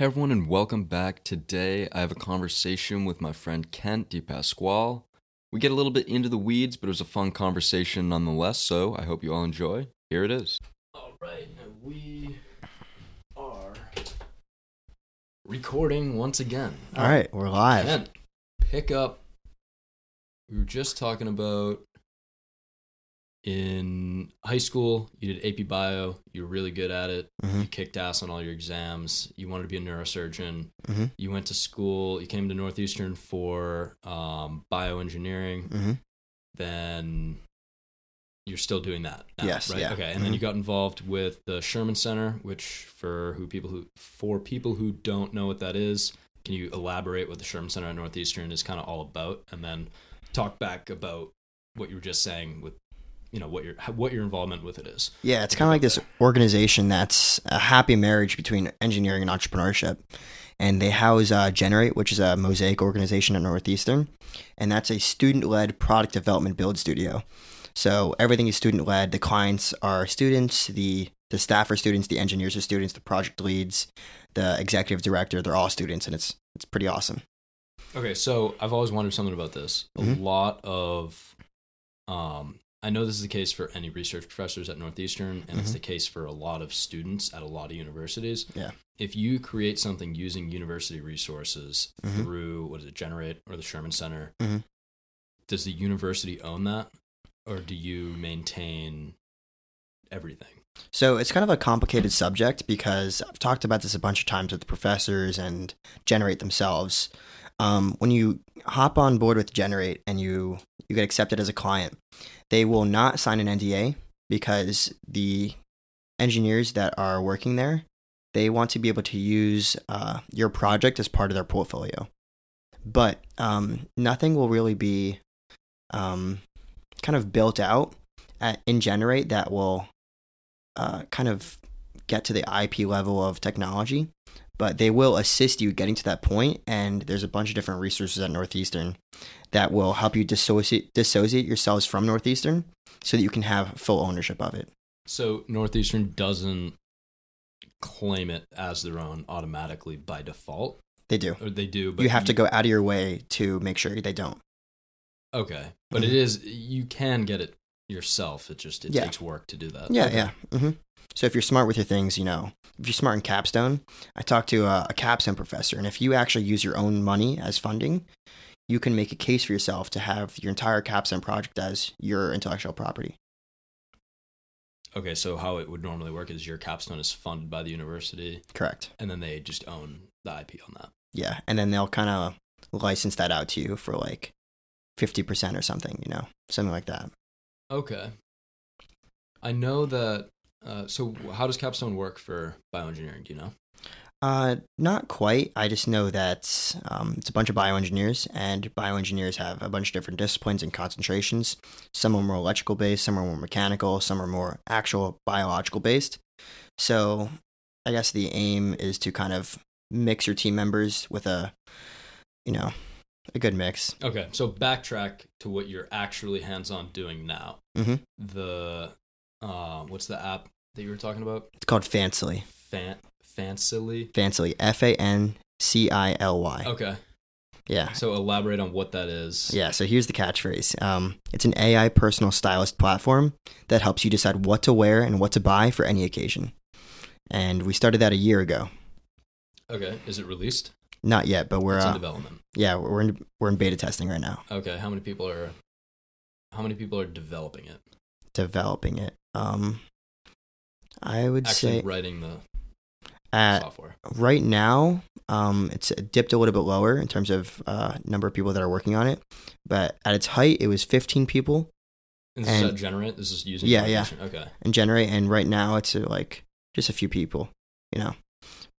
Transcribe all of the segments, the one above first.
Hey everyone, and welcome back. Today I have a conversation with my friend Kent DePasquale. We get a little bit into the weeds, but it was a fun conversation nonetheless, so I hope you all enjoy. Here it is. All right, we are recording once again. All right, we're live. Kent, pick up. We were just talking about in high school, you did AP Bio. You were really good at it. Mhm. You kicked ass on all your exams. You wanted to be a neurosurgeon. Mhm. You went to school. You came to Northeastern for um, bioengineering. hmm Then you're still doing that. now, Yes, Right. yeah. Okay. And then you got involved with the Sherman Center, which for who people who for people who don't know what that is, can you elaborate what the Sherman Center at Northeastern is kind of all about, and then talk back about what you were just saying with you know what your what your involvement with it is. Yeah, it's kind of like this organization that's a happy marriage between engineering and entrepreneurship. And they house uh, Generate, which is a mosaic organization at Northeastern. And that's a student led product development build studio. So everything is student led. The clients are students, the, the staff are students, the engineers are students, the project leads, the executive director, they're all students. And it's, it's pretty awesome. Okay, so I've always wondered something about this. A Mhm. lot of, um, I know this is the case for any research professors at Northeastern, and it's Mhm. the case for a lot of students at a lot of universities. Yeah. If you create something using university resources Mhm. through what is it, Generate or the Sherman Center, Mhm. does the university own that, or do you maintain everything? So it's kind of a complicated subject because I've talked about this a bunch of times with the professors and Generate themselves. Um, when you hop on board with Generate and you you get accepted as a client, they will not sign an NDA because the engineers that are working there they want to be able to use uh, your project as part of their portfolio. But um, nothing will really be um, kind of built out at, in Generate that will uh, kind of get to the IP level of technology, but they will assist you getting to that. And there's a bunch of different resources at Northeastern that will help you dissociate, dissociate yourselves from Northeastern so that you can have full ownership of it. So Northeastern doesn't claim it as their own automatically by default, They do. or they do, but you have to go out of your way to make sure they don't. Okay, but Mhm. it is you can get it yourself. It just it Yeah. takes work to do that. Yeah, Okay. yeah. hmm So if you're smart with your things, you know, if you're smart in capstone, I talked to a, a capstone professor, and if you actually use your own money as funding, you can make a case for yourself to have your entire capstone project as your intellectual property. Okay, so how it would normally work is your capstone is funded by the university, Correct. and then they just own the IP on that. Yeah, and then they'll kind of license that out to you for like fifty percent or something, you know, something like that. Okay, I know that. Uh, so how does capstone work for bioengineering? Do you know? Uh, not quite. I just know that um, it's a bunch of bioengineers, and bioengineers have a bunch of different disciplines and concentrations. Some are more electrical based, some are more mechanical, some are more actual biological based. So, I guess the aim is to kind of mix your team members with a, you know, a good mix. Okay, so backtrack to what you're actually hands-on doing now. Mhm. The uh, what's the app that you were talking about? It's called Fancily. Fan Fancily. Fancily. F A N C I L Y. Okay, Yeah. so elaborate on what that is. Yeah, so here's the catchphrase. Um, it's an AI personal stylist platform that helps you decide what to wear and what to buy for any occasion. And we started that a year ago. Okay, is it released? Not yet, but we're it's in uh, development. yeah we're in we're in beta testing right now, Okay, how many people are how many people are developing it? developing it. Um, I would Actually say writing the at software. right now, um, it's dipped a little bit lower in terms of uh, number of people that are working on it. But at its height, it was 15 people And this is and- at Generate? This is using Yeah, yeah. Okay. and generate and right now it's uh, like just a few people you know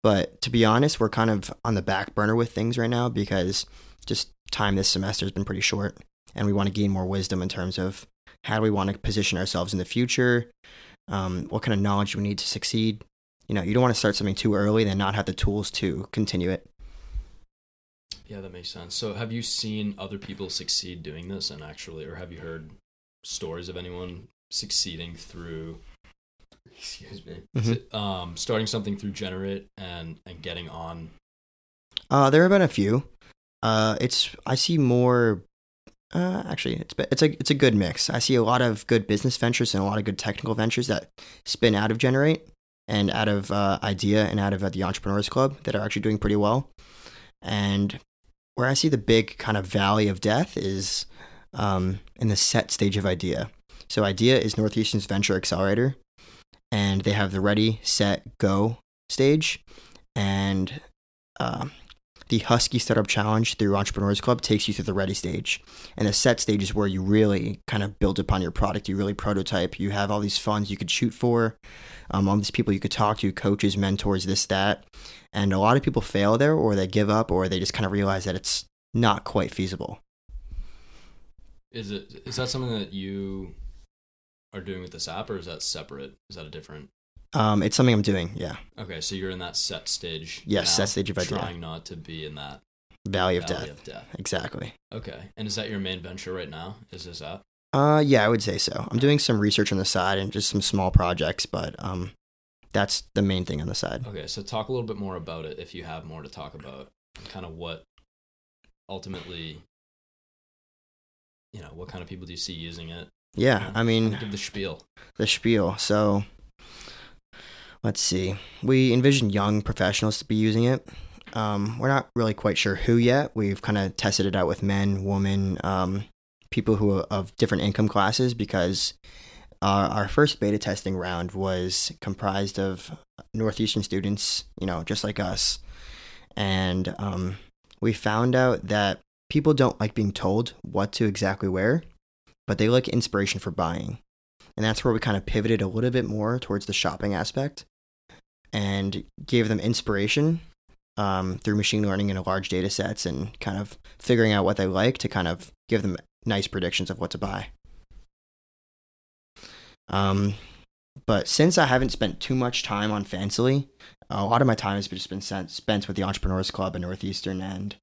but to be honest we're kind of on the back burner with things right now because just time this semester has been pretty short and we want to gain more wisdom in terms of how do we want to position ourselves in the future um, what kind of knowledge do we need to succeed you know you don't want to start something too early and not have the tools to continue it Yeah, that makes sense. So have you seen other people succeed doing this and actually or have you heard stories of anyone succeeding through excuse me. Mhm. It, um, starting something through Generate and and getting on. Uh, there have been a few. Uh, it's I see more. Uh, actually, it's it's a it's a good mix. I see a lot of good business ventures and a lot of good technical ventures that spin out of Generate and out of uh, Idea and out of uh, the Entrepreneurs Club that are actually doing pretty well. And where I see the big kind of valley of death is um, in the set stage of Idea. So Idea is Northeastern's venture accelerator, and they have the ready, set, go stage, and um, the Husky Startup Challenge through Entrepreneurs Club takes you through the ready stage. And the set stage is where you really kind of build upon your product. You really prototype. You have all these funds you could shoot for, um, all these people you could talk to, coaches, mentors, this, that. And a lot of people fail there, or they give up, or they just kind of realize that it's not quite feasible. Is it is that something that you are doing with this app, or is that separate? Is that a different? Um, it's something I'm doing. Yeah. Okay, so you're in that set stage. Yes, now, set stage of idea. Trying not to be in that Valley of valley death. of death. Exactly. Okay, and is that your main venture right now? Is this app? Uh, yeah, I would say so. I'm doing some research on the side and just some small projects, but um, that's the main thing on the side. Okay, so talk a little bit more about it if you have more to talk about. Kind of what ultimately, you know, what kind of people do you see using it? Yeah, I mean, give the spiel. the spiel. So, let's see. We envision young professionals to be using it. Um, we're not really quite sure who yet. We've kind of tested it out with men, women, um, people who are of different income classes because our first beta testing round was comprised of Northeastern students, you know, just like us. And um, we found out that people don't like being told what to exactly wear, but they like inspiration for buying. And that's where we kind of pivoted a little bit more towards the shopping aspect and gave them inspiration um, through machine learning and large data sets and kind of figuring out what they like to kind of give them nice predictions of what to buy. Um, but since I haven't spent too much time on Fancily, a lot of my time has just been spent with the Entrepreneurs Club in Northeastern and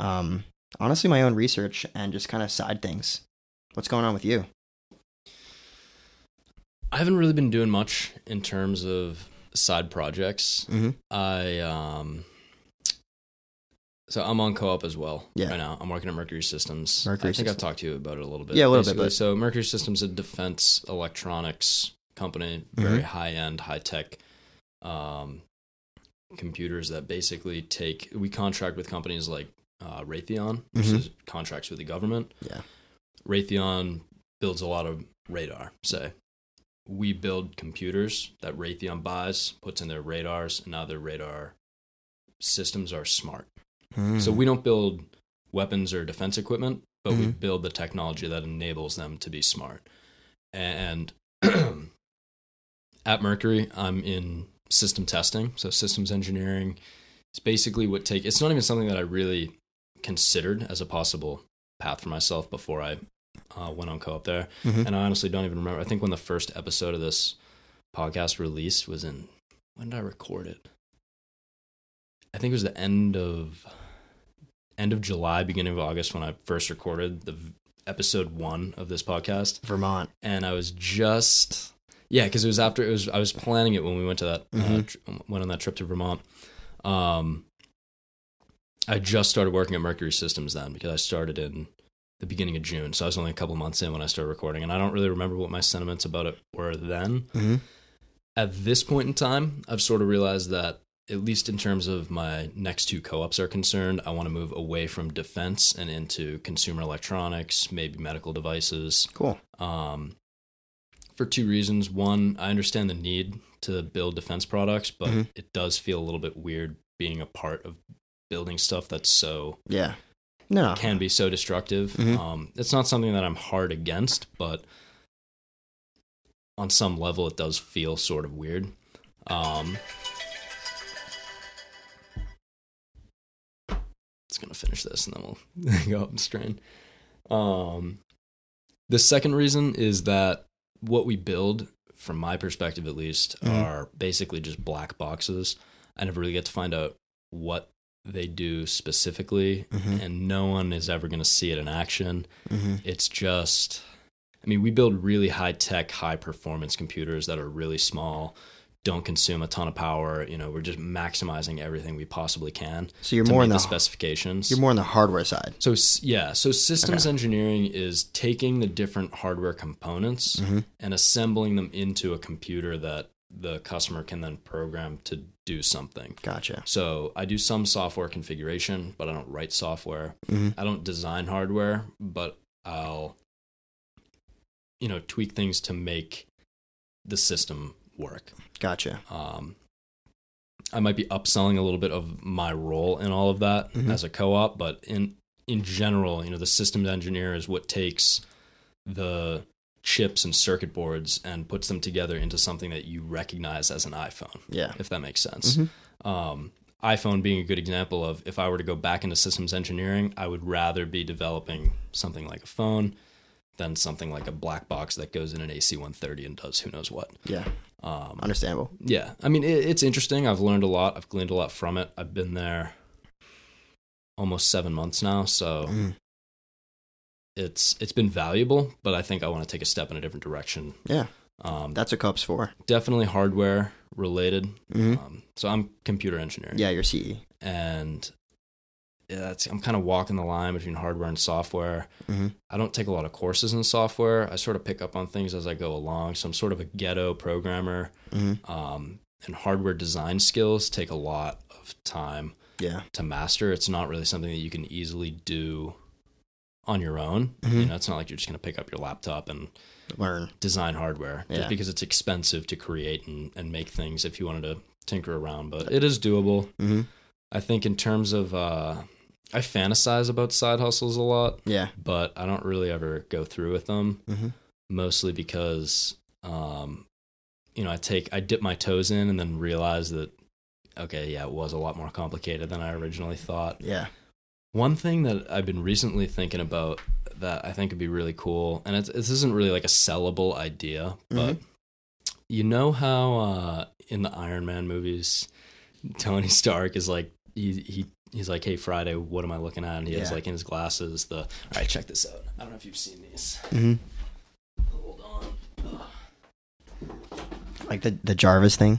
um, honestly my own research and just kind of side things. What's going on with you? I haven't really been doing much in terms of side projects. Mm-hmm. I um so I'm on co-op as well Yeah. right now. I'm working at Mercury Systems. Mercury I think I've talked to you about it a little bit. Yeah, a little bit, but- So Mercury Systems is a defense electronics company, very Mhm. high end, high tech um, computers that basically take. We contract with companies like uh, Raytheon, which Mhm. is contracts with the government. Yeah. Raytheon builds a lot of radar. Say, we build computers that Raytheon buys, puts in their radars, and now their radar systems are smart. Mm-hmm. So we don't build weapons or defense equipment, but we Mhm. build the technology that enables them to be smart. And at Mercury, I'm in system testing, so systems engineering. is basically what take. It's not even something that I really considered as a possible path for myself before I uh, went on co-op there. Mhm. And I honestly don't even remember. I think when the first episode of this podcast released was in when did I record it? I think it was the end of end of July, beginning of August when I first recorded the episode one of this podcast, Vermont. and I was just yeah, because it was after it was I was planning it when we went to that uh, Mhm. tr- went on that trip to Vermont. Um, I just started working at Mercury Systems then because I started in the beginning of June, so I was only a couple months in when I started recording, and I don't really remember what my sentiments about it were then Mm-hmm. at this point in time, I've sort of realized that, at least in terms of my next two co ops are concerned, I want to move away from defense and into consumer electronics, maybe medical devices. Cool. Um, for two reasons. One, I understand the need to build defense products, but Mhm. it does feel a little bit weird being a part of building stuff that's so Yeah. No. can be so destructive. Mhm. Um, it's not something that I'm hard against, but on some level, it does feel sort of weird. Um, it's gonna finish this, and then we'll go up and strain. Um, the second reason is that what we build, from my perspective at least, Mhm. are basically just black boxes. I never really get to find out what they do specifically Mhm. and no one is ever going to see it in action. Mhm. It's just I mean, we build really high tech, high performance computers that are really small, don't consume a ton of power. You know, we're just maximizing everything we possibly can. So you're to more in the the specifications. you're more on the hardware side. So yeah, so systems Okay. engineering is taking the different hardware components Mhm. and assembling them into a computer that the customer can then program to do something. Gotcha. So I do some software configuration, but I don't write software. Mhm. I don't design hardware, but I'll you know tweak things to make the system work. Gotcha. Um, I might be upselling a little bit of my role in all of that Mhm. as a co-op, but in in general, you know, the systems engineer is what takes the chips and circuit boards and puts them together into something that you recognize as an iPhone, Yeah. if that makes sense. Mhm. Um, iPhone being a good example of if I were to go back into systems engineering, I would rather be developing something like a phone than something like a black box that goes in an AC130 and does who knows what. Yeah. Um, Understandable. yeah, I mean it, it's interesting. I've learned a lot. I've gleaned a lot from it. I've been there almost seven months now, so Mhm. It's it's been valuable. But I think I want to take a step in a different direction. Yeah. Um, That's what co-op's for. definitely hardware related. hmm Um, so I'm computer engineering. Yeah, you're CE. and yeah, that's, I'm kind of walking the line between hardware and software. Mhm. I don't take a lot of courses in software. I sort of pick up on things as I go along. So I'm sort of a ghetto programmer. hmm um, and hardware design skills take a lot of time Yeah. to master. It's not really something that you can easily do on your own. Mhm. You know, it's not like you're just going to pick up your laptop and Learn. design hardware Yeah. just because it's expensive to create and, and make things if you wanted to tinker around. But it is doable. hmm I think in terms of, uh, I fantasize about side hustles a lot, Yeah. but I don't really ever go through with them hmm mostly because um you know i take i dip my toes in and then realize that okay yeah it was a lot more complicated than i originally thought Yeah. One thing that i've been recently thinking about that i think would be really cool and it's, this isn't really like a sellable idea but you know how uh in the iron man movies tony stark is like he he He's like, "Hey, Friday, what am I looking at?" And he has like in his glasses the. All right, check this out. I don't know if you've seen these. hmm Hold on. Like the the Jarvis thing.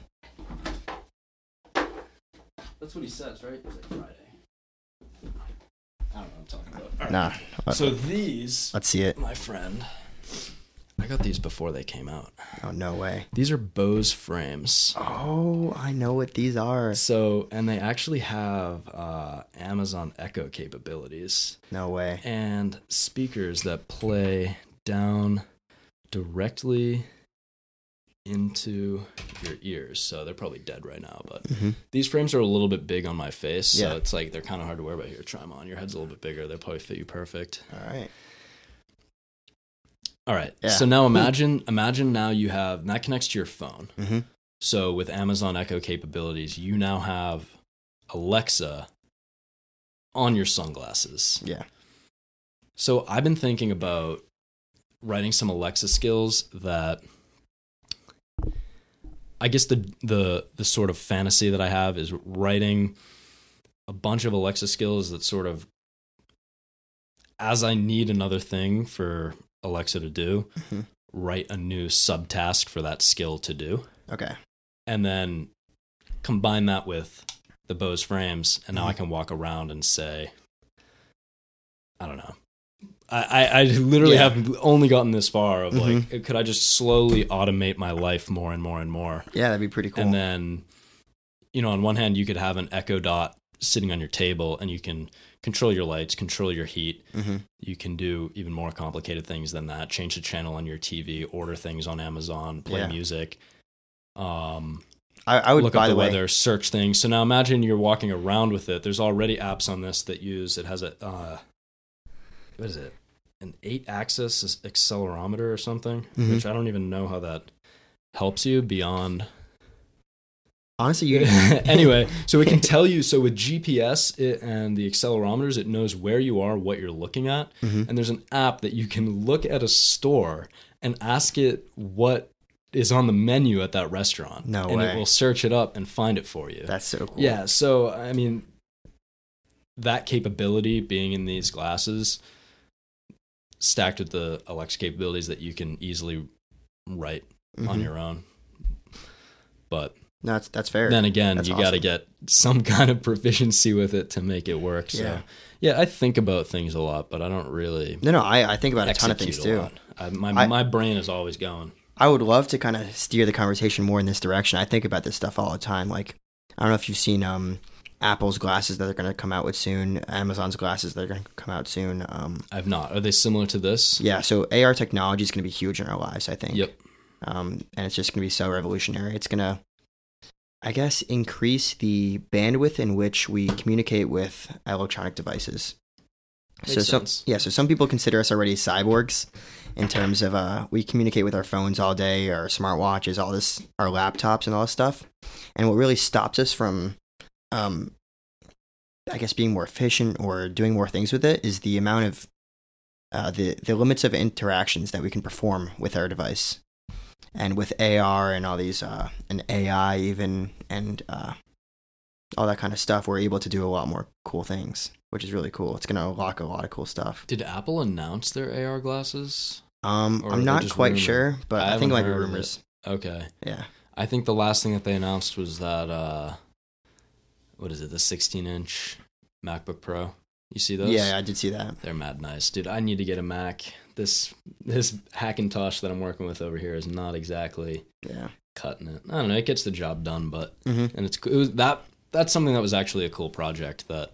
That's what he says, right? He's like Friday. I don't know what I'm talking about. All right. Nah. So these, Let's see it. my friend, I got these before they came out. Oh no way. These are Bose frames. Oh, I know what these are. So, and they actually have uh, Amazon Echo capabilities No way. and speakers that play down directly into your ears. So they're probably dead right now, but hmm These frames are a little bit big on my face, so Yeah. it's like they're kind of hard to wear. But here, try them on. Your head's a little bit bigger. They'll probably fit you perfect. All right. All right. Yeah. So now imagine, imagine now you have and that connects to your phone. hmm So with Amazon Echo capabilities, you now have Alexa on your sunglasses. Yeah. So I've been thinking about writing some Alexa skills that I guess the the the sort of fantasy that I have is writing a bunch of Alexa skills that sort of as I need another thing for Alexa to do, Mhm. write a new subtask for that skill to do Okay. and then combine that with the Bose frames, and now Mm-hmm. I can walk around and say, I don't know. I, I, literally Yeah. have only gotten this far of like, could I just slowly automate my life more and more and more? Yeah, that'd be pretty cool. And then, you know, on one hand, you could have an Echo Dot sitting on your table, and you can control your lights, control your heat. hmm You can do even more complicated things than that. Change the channel on your TV, order things on Amazon, play Yeah. music. Um, I, I would. look by up the, the way, weather, search things. So now imagine you're walking around with it. There's already apps on this that use it has a uh, what is it? An eight-axis accelerometer or something, Mhm. which I don't even know how that helps you beyond. honestly, you. anyway, so it can tell you. So with GPS it, and the accelerometers, it knows where you are, what you're looking at, Mhm. and there's an app that you can look at a store and ask it what is on the menu at that restaurant. No and way. it will search it up and find it for you. That's so cool. Yeah, so I mean that capability being in these glasses stacked with the Alexa capabilities that you can easily write on Mhm. your own. But No, that's that's fair. then again, That's you got to get some kind of proficiency with it to make it work. So, Yeah. yeah, I think about things a lot, but I don't really no, no, I, I think about a ton of things too. I, my I- my brain is always going. I would love to kind of steer the conversation more in this direction. I think about this stuff all the time. Like, I don't know if you've seen um, Apple's glasses that they're going to come out with soon, Amazon's glasses that are going to come out soon. Um, I've not. Are they similar to this? yeah, so AR technology is going to be huge in our lives, I think. Yep. Um, and it's just going to be so revolutionary. It's going to, I guess, increase the bandwidth in which we communicate with electronic devices. so some sense. yeah, so some people consider us already cyborgs in terms of uh we communicate with our phones all day, our smartwatches, all this our laptops and all this stuff. And what really stops us from um I guess being more efficient or doing more things with it is the amount of uh, the the limits of interactions that we can perform with our device. And with AR and all these uh and AI even and uh all that kind of stuff, we're able to do a lot more cool things, which is really cool. It's going to unlock a lot of cool stuff. Did Apple announce their AR glasses? Um, I'm not quite sure, but I I, think it might be rumors. Okay. Yeah. I think the last thing that they announced was that uh what is it, the 16 inch MacBook Pro. You see those? Yeah, I did see that. They're mad nice, dude. I need to get a Mac. This this Hackintosh that I'm working with over here is not exactly Yeah. cutting it. I don't know. It gets the job done, but hmm and it's it was that that's something that was actually a cool project that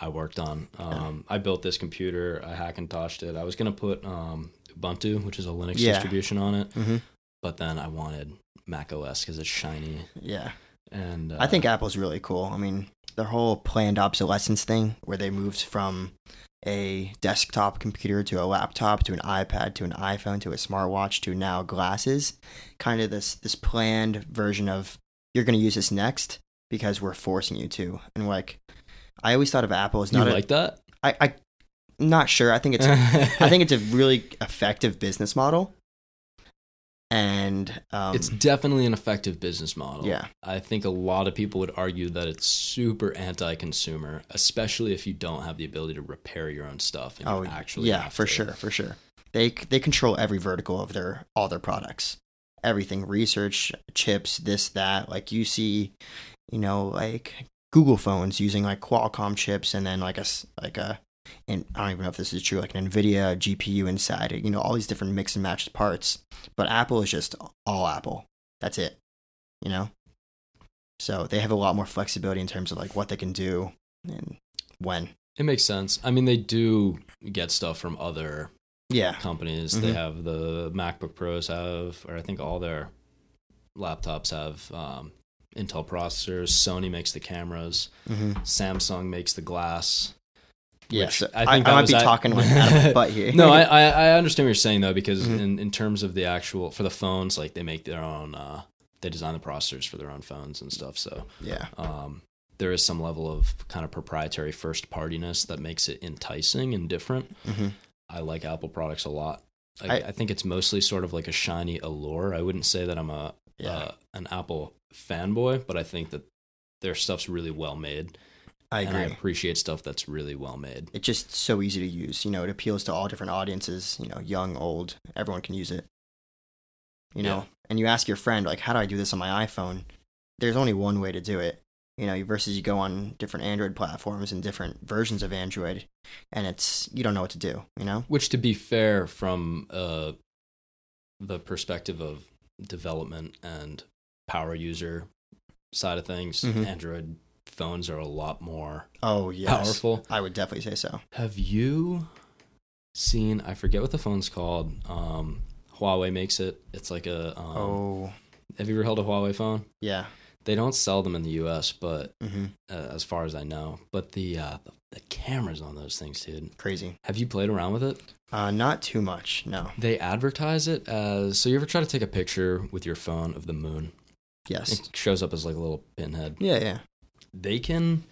I worked on. Um, I built this computer. I Hackintoshed it. I was gonna put um, Ubuntu, which is a Linux Yeah. distribution, on it, hmm but then I wanted Mac OS because it's shiny Yeah. And uh, I think Apple's really cool. I mean, their whole planned obsolescence thing, where they moved from a desktop computer to a laptop to an iPad to an iPhone to a smartwatch to now glasses, kind of this this planned version of you're going to use this next because we're forcing you to. And like, I always thought of Apple as you not a, like that. I, I, I'm not sure. I think it's I think it's a really effective business model. And um, it's definitely an effective business model. yeah, I think a lot of people would argue that it's super anti-consumer, especially if you don't have the ability to repair your own stuff. And oh actually yeah, for to. sure, for sure. They they control every vertical of their all their products, everything, research, chips, this that. Like you see, you know, like Google phones using like Qualcomm chips, and then like a like a and I don't even know if this is true, like an NVIDIA GPU inside it, you know, all these different mix and matched parts. But Apple is just all Apple. That's it, you know? So they have a lot more flexibility in terms of like what they can do and when. It makes sense. I mean, they do get stuff from other Yeah. companies. They Mhm. have the MacBook Pros have, or I think all their laptops have um, Intel processors. Sony makes the cameras. hmm Samsung makes the glass. Yes. which I, I think I that might was be at- talking like out of my butt here. no, I, I I understand what you're saying though because Mhm. in in terms of the actual for the phones, like they make their own. uh They design the processors for their own phones and stuff. So yeah. um, there is some level of kind of proprietary first partiness that makes it enticing and different. hmm I like Apple products a lot. I, I- I, think it's mostly sort of like a shiny allure. I wouldn't say that I'm a Yeah. uh, an Apple fanboy, but I think that their stuff's really well made, I and I agree. appreciate stuff that's really well made. It's just so easy to use. You know, it appeals to all different audiences, you know, young, old, everyone can use it. You know, Yeah. and you ask your friend, like, how do I do this on my iPhone? There's only one way to do it. You know, versus you go on different Android platforms and different versions of Android, and it's, you don't know what to do, you know? Which, to be fair, from uh, the perspective of development and power user side of things, Mhm. Android phones are a lot more Oh, yes. powerful. I would definitely say so. Have you seen? I forget what the phone's called. Um, Huawei makes it. It's like a. Um, oh, Have you ever held a Huawei phone? yeah. They don't sell them in the U.S., but hmm uh, as far as I know, but the, uh, the the cameras on those things, dude. Crazy. Have you played around with it? Uh, not too much, no. They advertise it as. So you ever try to take a picture with your phone of the moon? Yes. It shows up as like a little pinhead. Yeah, yeah. They can,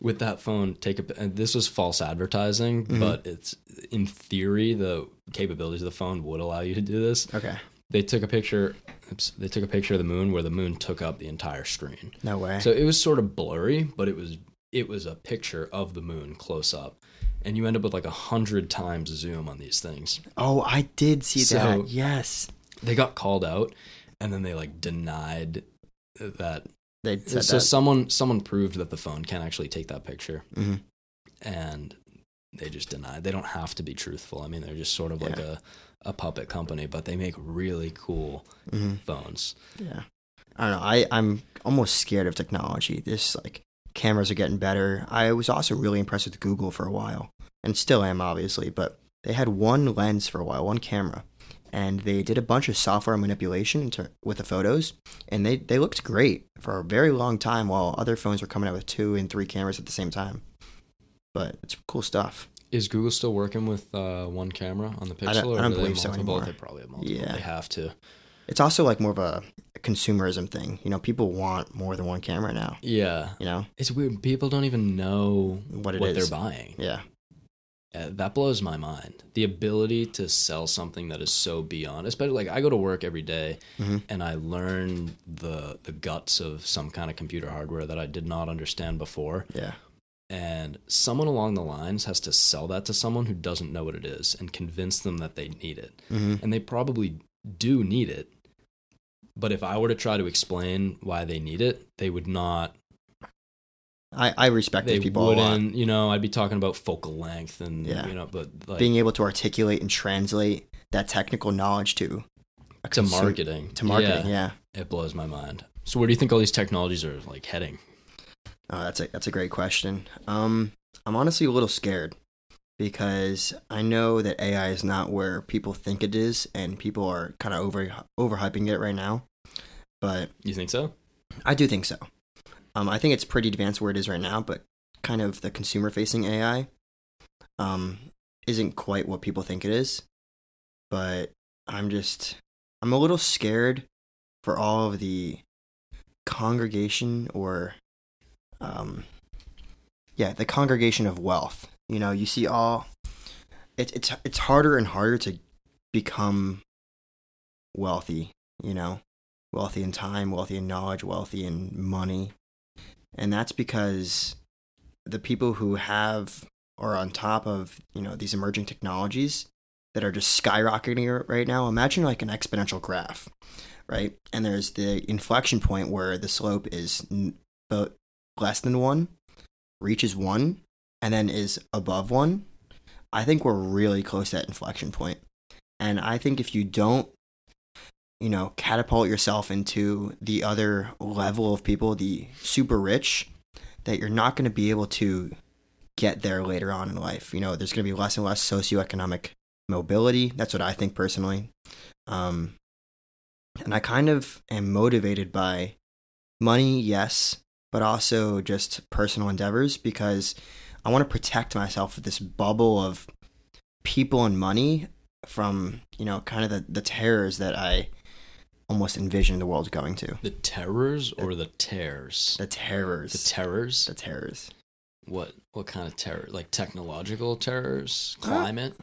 with that phone, take a. And this was false advertising, Mhm. but it's in theory the capabilities of the phone would allow you to do this. Okay. They took a picture. Oops, they took a picture of the moon where the moon took up the entire screen. No way. So it was sort of blurry, but it was it was a picture of the moon close up, and you end up with like a hundred times zoom on these things. Oh, I did see So- that. Yes, They got called out, and then they like denied that. They said so that. someone someone proved that the phone can actually take that picture, Mhm. and they just denied. They don't have to be truthful. I mean, they're just sort of like a a puppet company, but they make really cool Mhm. phones. Yeah. I don't know. I, I'm almost scared of technology. This like cameras are getting better. I was also really impressed with Google for a while, and still am obviously. But they had one lens for a while, one camera, and they did a bunch of software manipulation ter- with the photos, and they they looked great for a very long time. While other phones were coming out with two and three cameras at the same time. But it's cool stuff. Is Google still working with uh, one camera on the Pixel? I don't- I don't do believe so anymore. They probably have multiple. Yeah. They have to. It's also like more of a consumerism thing. You know, people want more than one camera now. Yeah, You know it's weird. People don't even know what it what is. they're buying. Yeah. Uh, that blows my mind. The ability to sell something that is so beyond, especially like I go to work every day Mhm. and I learn the the guts of some kind of computer hardware that I did not understand before. Yeah. And someone along the lines has to sell that to someone who doesn't know what it is and convince them that they need it. hmm And they probably do need it. But if I were to try to explain why they need it, they would not I, I respect they these people a lot. wouldn't, you know, I'd be talking about focal length and Yeah. you know, but like Being able to articulate and translate that technical knowledge to to marketing. To marketing, yeah. It blows my mind. So where do you think all these technologies are like heading? Oh, that's a that's a great question. Um, I'm honestly a little scared because I know that AI is not where people think it is, and people are kind of over overhyping it right now. But You think so? I do think so. Um, I think it's pretty advanced where it is right now, but kind of the consumer facing AI um, isn't quite what people think it is. But I'm just, I'm a little scared for all of the congregation or, um, yeah, the congregation of wealth. You know, you see all, it's it's it's harder and harder to become wealthy. You know, wealthy in time, wealthy in knowledge, wealthy in money. And that's because the people who have or are on top of, you know, these emerging technologies that are just skyrocketing right now, imagine like an exponential graph, right? And there's the inflection point where the slope is about less than 1, reaches 1, and then is above 1. I think we're really close to that inflection point. And I think if you don't you know, catapult yourself into the other level of people, the super rich, that you're not going to be able to get there later on in life. You know, there's going to be less and less socioeconomic mobility. That's what I think personally. Um, and I kind of am motivated by money, yes, but also just personal endeavors because I want to protect myself with this bubble of people and money from, you know, kind of the, the terrors that I almost envision the world going to. The terrors or the tears? The terrors. The terrors? the terrors. what what kind of terror? Like technological terrors, Uh, climate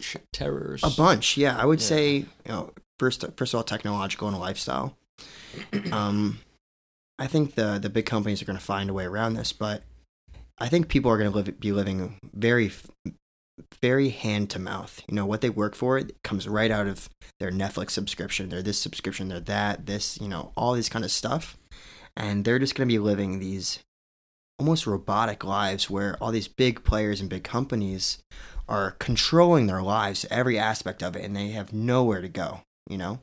ch- terrors? A bunch, yeah. I would Yeah. say, you know, first first of all, technological and lifestyle. Um, I think the the big companies are going to find a way around this, but I think people are going to live, be living very, very hand to mouth. You know what they work for it comes right out of their Netflix subscription, their this subscription, their that, this, you know, all this kind of stuff, and they're just going to be living these almost robotic lives where all these big players and big companies are controlling their lives, every aspect of it, and they have nowhere to go. You know?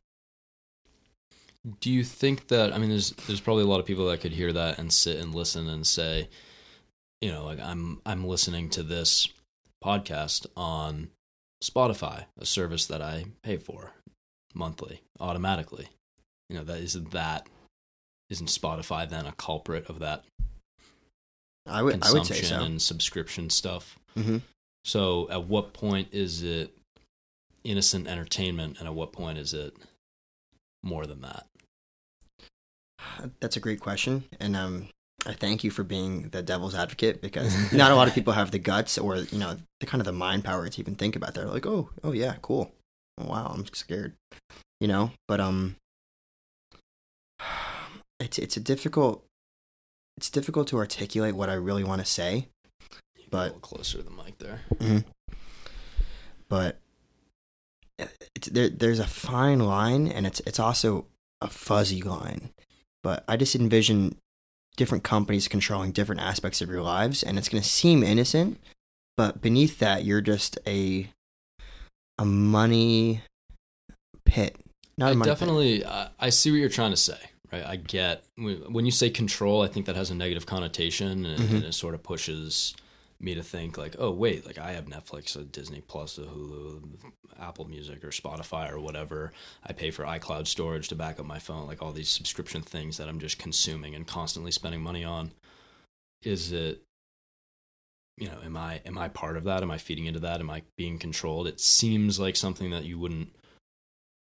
Do you think that I mean there's there's probably a lot of people that could hear that and sit and listen and say, you know, like I'm I'm listening to this podcast on Spotify, a service that I pay for monthly automatically. You know, that isn't that isn't Spotify then a culprit of that I would, I would say so. and subscription stuff? hmm So at what point is it innocent entertainment and at what point is it more than that? That's a great question, and um, I thank you for being the devil's advocate because not a lot of people have the guts or you know the kind of the mind power to even think about that. They're like, oh, oh yeah, cool. Oh, wow, I'm scared. You know, but um, it's it's a difficult it's difficult to articulate what I really want to say. a but little closer to the mic there. Mhm. but it's, there, there's a fine line, and it's it's also a fuzzy line. But I just envision different companies controlling different aspects of your lives, and it's going to seem innocent, but beneath that, you're just a a money pit. Not I money definitely, I, I see what you're trying to say. Right, I get when you say control. I think that has a negative connotation, and, Mhm. and it sort of pushes me to think like, oh wait, like I have Netflix, a Disney Plus, a Hulu, Apple Music, or Spotify, or whatever. I pay for iCloud storage to back up my phone, like all these subscription things that I'm just consuming and constantly spending money on. Is it you know am i am i part of that am i feeding into that am i being controlled it seems like something that you wouldn't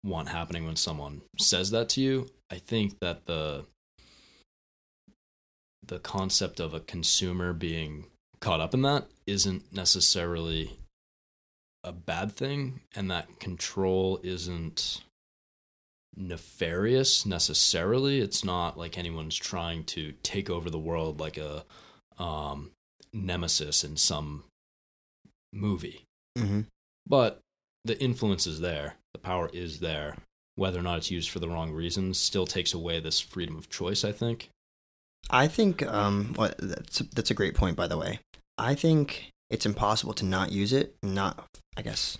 want happening when someone says that to you i think that the the concept of a consumer being caught up in that isn't necessarily a bad thing and that control isn't nefarious necessarily. It's not like anyone's trying to take over the world like a um nemesis in some movie. Mhm. but the influence is there. The power is there. Whether or not it's used for the wrong reasons still takes away this freedom of choice i think I think um, well, that's that's a great point, by the way. I think it's impossible to not use it, not I guess,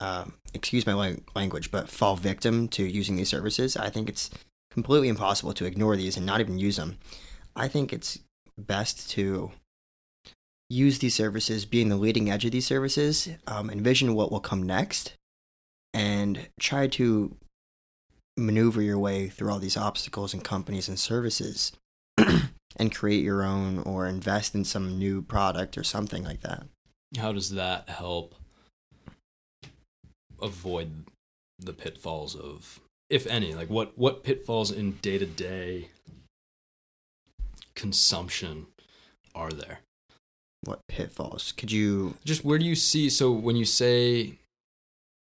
uh, excuse my language, but fall victim to using these services. I think it's completely impossible to ignore these and not even use them. I think it's best to use these services, being the leading edge of these services, um, envision what will come next, and try to maneuver your way through all these obstacles and companies and services and create your own or invest in some new product or something like that. how does that help avoid the pitfalls of if any like what what pitfalls in day-to-day consumption are there What pitfalls could you? just where do you see so when you say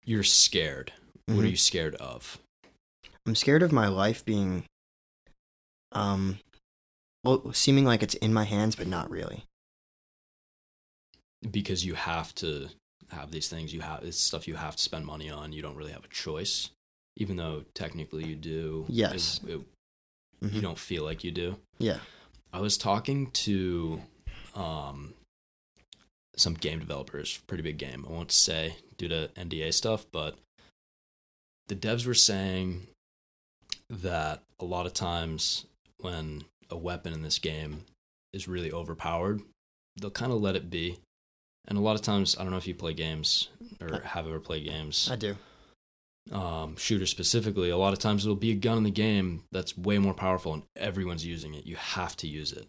you're scared what are Mhm. you scared of I'm scared of my life being, um, seeming like it's in my hands, but not really. because you have to have these things you have it's stuff you have to spend money on you don't really have a choice even though technically you do Yes. it- it- Mhm. you don't feel like you do Yeah. I was talking to um, some game developers, pretty big game. I won't say due to NDA stuff, but the devs were saying that a lot of times when a weapon in this game is really overpowered, they'll kind of let it be. And a lot of times, I don't know if you play games or have ever played games I do. um, shooter specifically, a lot of times it'll be a gun in the game that's way more powerful and everyone's using it. You have to use it.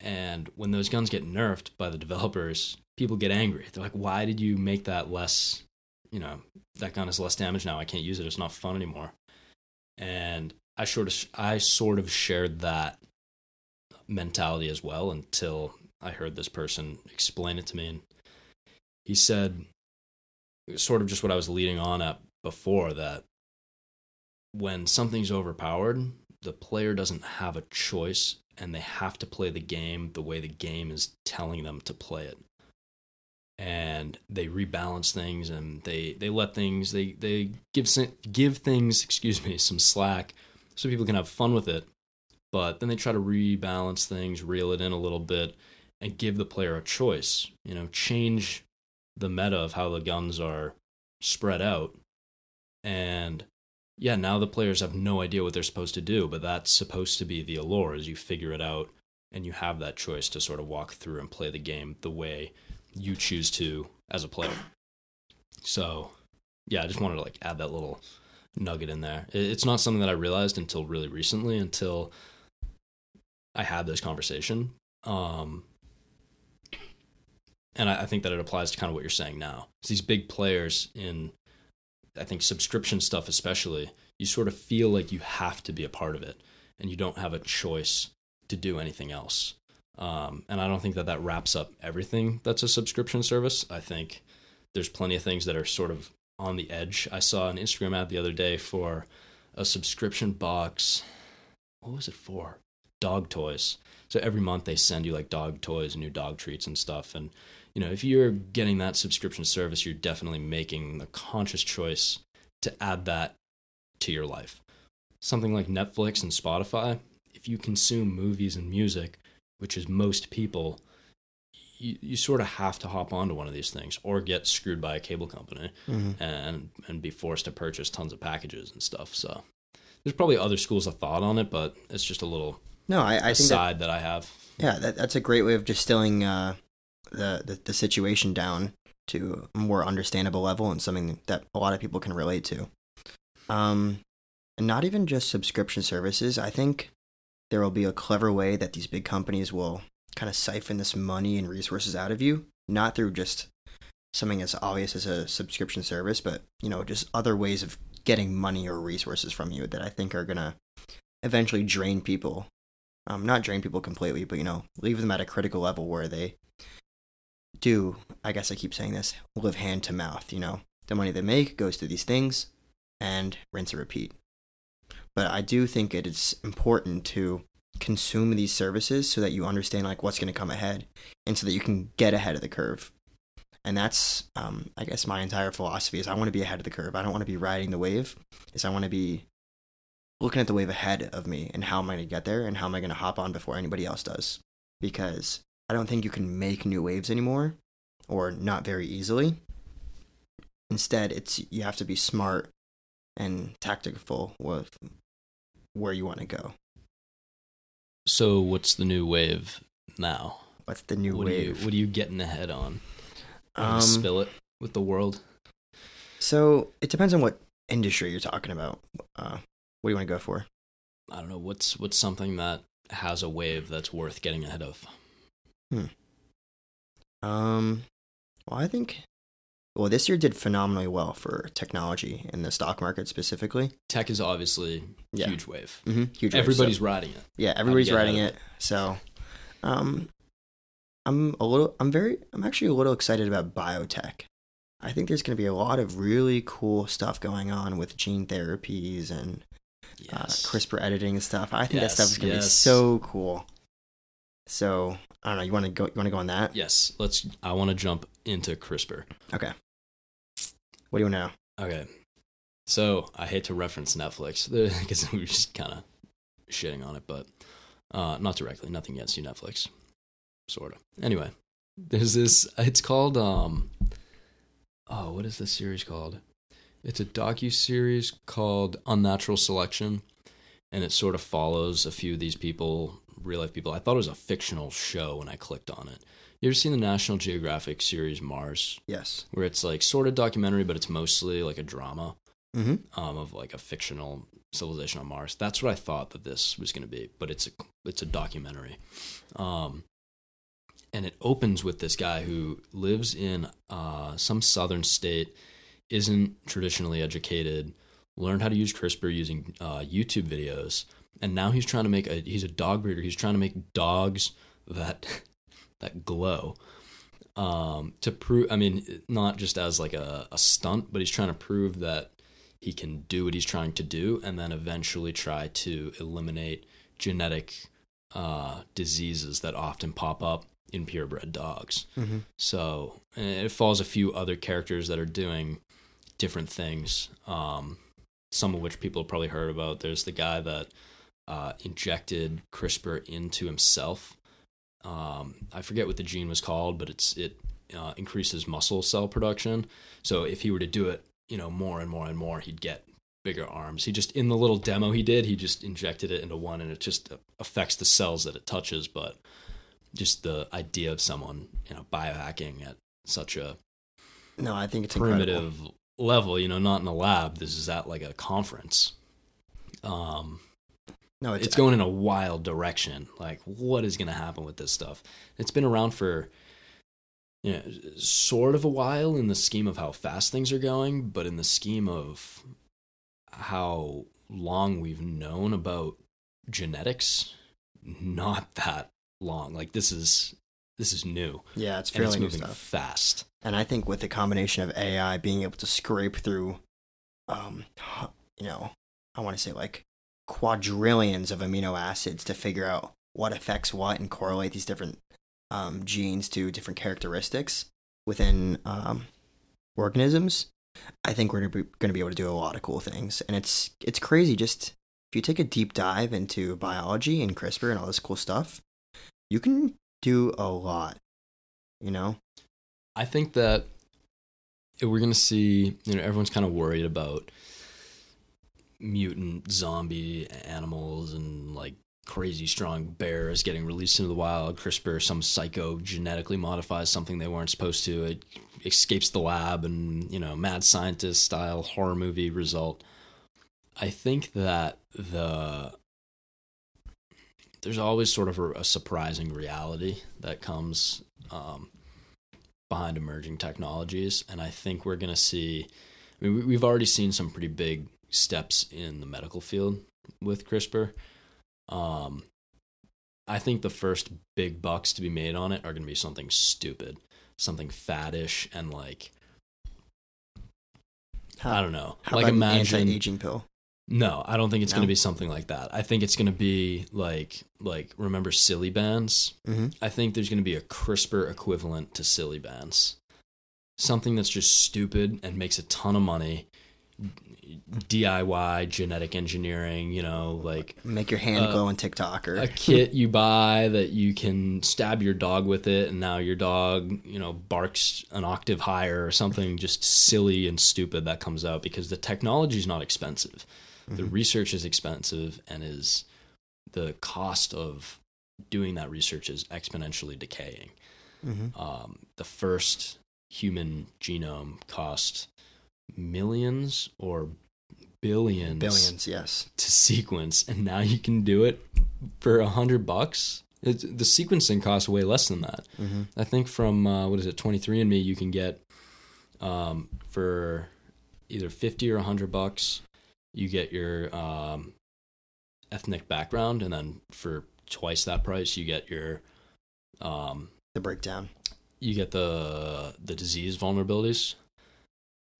And when those guns get nerfed by the developers, people get angry. They're like, why did you make that less, you know, that gun is less damage now. I can't use it. It's not fun anymore. And I sort of, I sort of shared that mentality as well until I heard this person explain it to me. And he said, sort of just what I was leading on at before that when something's overpowered, the player doesn't have a choice and they have to play the game the way the game is telling them to play it. And they rebalance things and they, they let things they, they give give things excuse me some slack so people can have fun with it. But then they try to rebalance things, reel it in a little bit, and give the player a choice. You know, change the meta of how the guns are spread out. And yeah, now the players have no idea what they're supposed to do, but that's supposed to be the allure is you figure it out and you have that choice to sort of walk through and play the game the way you choose to as a player. So, yeah, I just wanted to like add that little nugget in there. It's not something that I realized until really recently until I had this conversation. Um and I, I think that it applies to kind of what you're saying now. It's these big players in, I think, subscription stuff especially, you sort of feel like you have to be a part of it, and you don't have a choice to do anything else. Um, and I don't think that that wraps up everything that's a subscription service. I think there's plenty of things that are sort of on the edge. I saw an Instagram ad the other day for a subscription box. What was it for? Dog toys. So every month they send you like dog toys, and new dog treats and stuff. And you know, if you're getting that subscription service, you're definitely making the conscious choice to add that to your life. Something like Netflix and Spotify, if you consume movies and music, which is most people, you, you sort of have to hop onto one of these things or get screwed by a cable company Mhm. and and be forced to purchase tons of packages and stuff. So there's probably other schools of thought on it, but it's just a little No, I, I think that, that, I have. yeah, that, that's a great way of distilling uh, the, the the situation down to a more understandable level and something that a lot of people can relate to. Um, and not even just subscription services. I think there will be a clever way that these big companies will kind of siphon this money and resources out of you, not through just something as obvious as a subscription service, but you know, just other ways of getting money or resources from you that I think are gonna eventually drain people. Um, not drain people completely, but you know, leave them at a critical level where they do. I guess I keep saying this: live hand to mouth. You know, the money they make goes to these things, and rinse and repeat. But I do think it is important to consume these services so that you understand like what's going to come ahead, and so that you can get ahead of the curve. And that's, um, I guess, my entire philosophy is I want to be ahead of the curve. I don't want to be riding the wave. Is I want to be looking at the wave ahead of me and how am I going to get there and how am I going to hop on before anybody else does. Because I don't think you can make new waves anymore, or not very easily. Instead, it's you have to be smart and tactical with where you want to go. So what's the new wave now? What's the new what wave? Are you, what are you getting ahead on? Um, spill it with the world. So it depends on what industry you're talking about. Uh, what do you want to go for? I don't know what's what's something that has a wave that's worth getting ahead of. Hmm. Um, well, I think, well, this year did phenomenally well for technology in the stock market specifically. Tech is obviously Yeah. huge wave. Mm-hmm. Huge. wave. Everybody's So- riding it. yeah, everybody's writing of it. So, um, I'm a little, I'm very, I'm actually a little excited about biotech. I think there's going to be a lot of really cool stuff going on with gene therapies and uh, CRISPR editing and stuff. I think that stuff is going to yes. be so cool. So I don't know. You want to go? You want to go on that? Yes. Let's. I want to jump into CRISPR. Okay. What do you want to know? Okay. So I hate to reference Netflix because we are just kind of shitting on it, but uh, not directly. Nothing against you, Netflix. Sort of. Anyway, there's this. It's called. um Oh, what is this series called? It's a docu series called Unnatural Selection, and it sort of follows a few of these people, real life people. I thought it was a fictional show when I clicked on it. You ever seen the National Geographic series Mars? Yes. where it's like sort of documentary, but it's mostly like a drama Mm-hmm. um, of like a fictional civilization on Mars. That's what I thought that this was going to be, but it's a it's a documentary. Um, and it opens with this guy who lives in uh, some southern state, isn't traditionally educated, learned how to use CRISPR using uh, YouTube videos, and now he's trying to make a he's a dog breeder. He's trying to make dogs that that glow um, to prove. I mean, not just as like a, a stunt, but he's trying to prove that he can do what he's trying to do, and then eventually try to eliminate genetic uh, diseases that often pop up in purebred dogs. Mm-hmm. So it follows a few other characters that are doing different things. Um, some of which people have probably heard about. There's the guy that uh, injected CRISPR into himself. Um, I forget what the gene was called, but it's it uh, increases muscle cell production. So if he were to do it, you know, more and more and more, he'd get bigger arms. He just in the little demo he did, he just injected it into one, and it just affects the cells that it touches. But just the idea of someone, you know, biohacking at such a No, I think it's incredible. Level, you know, not in a lab. This is at like a conference. Um, No, it's, it's, going in a wild direction. Like, what is going to happen with this stuff? It's been around for, you know, sort of a while in the scheme of how fast things are going, but in the scheme of how long we've known about genetics, not that long. Like this is this is new, Yeah, it's and it's fairly new moving stuff. fast. And I think with the combination of AI being able to scrape through, um, you know, I want to say like quadrillions of amino acids to figure out what affects what and correlate these different um, genes to different characteristics within um, organisms, I think we're going to be able to do a lot of cool things. And it's it's crazy. Just if you take a deep dive into biology and CRISPR and all this cool stuff, you can do a lot. You know, I think that we're going to see. You know, everyone's kind of worried about mutant zombie animals and like crazy strong bears getting released into the wild. CRISPR, some psycho genetically modifies something they weren't supposed to. It escapes the lab and, you know, mad scientist style horror movie result. I think that the there's always sort of a, a surprising reality that comes um, behind emerging technologies, and I think we're going to see. I mean, we've already seen some pretty big steps in the medical field with CRISPR. Um, I think the first big bucks to be made on it are going to be something stupid, something faddish, and like how, I don't know. Like imagine an anti-aging pill. No, I don't think it's No? going to be something like that. I think it's going to be like like remember Silly Bandz? hmm I think there's going to be a CRISPR equivalent to Silly Bandz. Something that's just stupid and makes a ton of money. DIY genetic engineering, you know, like Make your hand Uh, glow on TikTok or a kit you buy that you can stab your dog with it and now your dog, you know, barks an octave higher or something just silly and stupid that comes out because the technology is not expensive. The research is expensive and is the cost of doing that research is exponentially decaying. Mhm. Um, the first human genome cost millions or billions, billions. Yes. to sequence, and now you can do it for a hundred bucks. It's, the sequencing costs way less than that. hmm I think from uh, what is it, 23andMe, you can get um, for either fifty or a hundred bucks. You get your um, ethnic background, and then for twice that price, you get your um, The breakdown. you get the the disease vulnerabilities.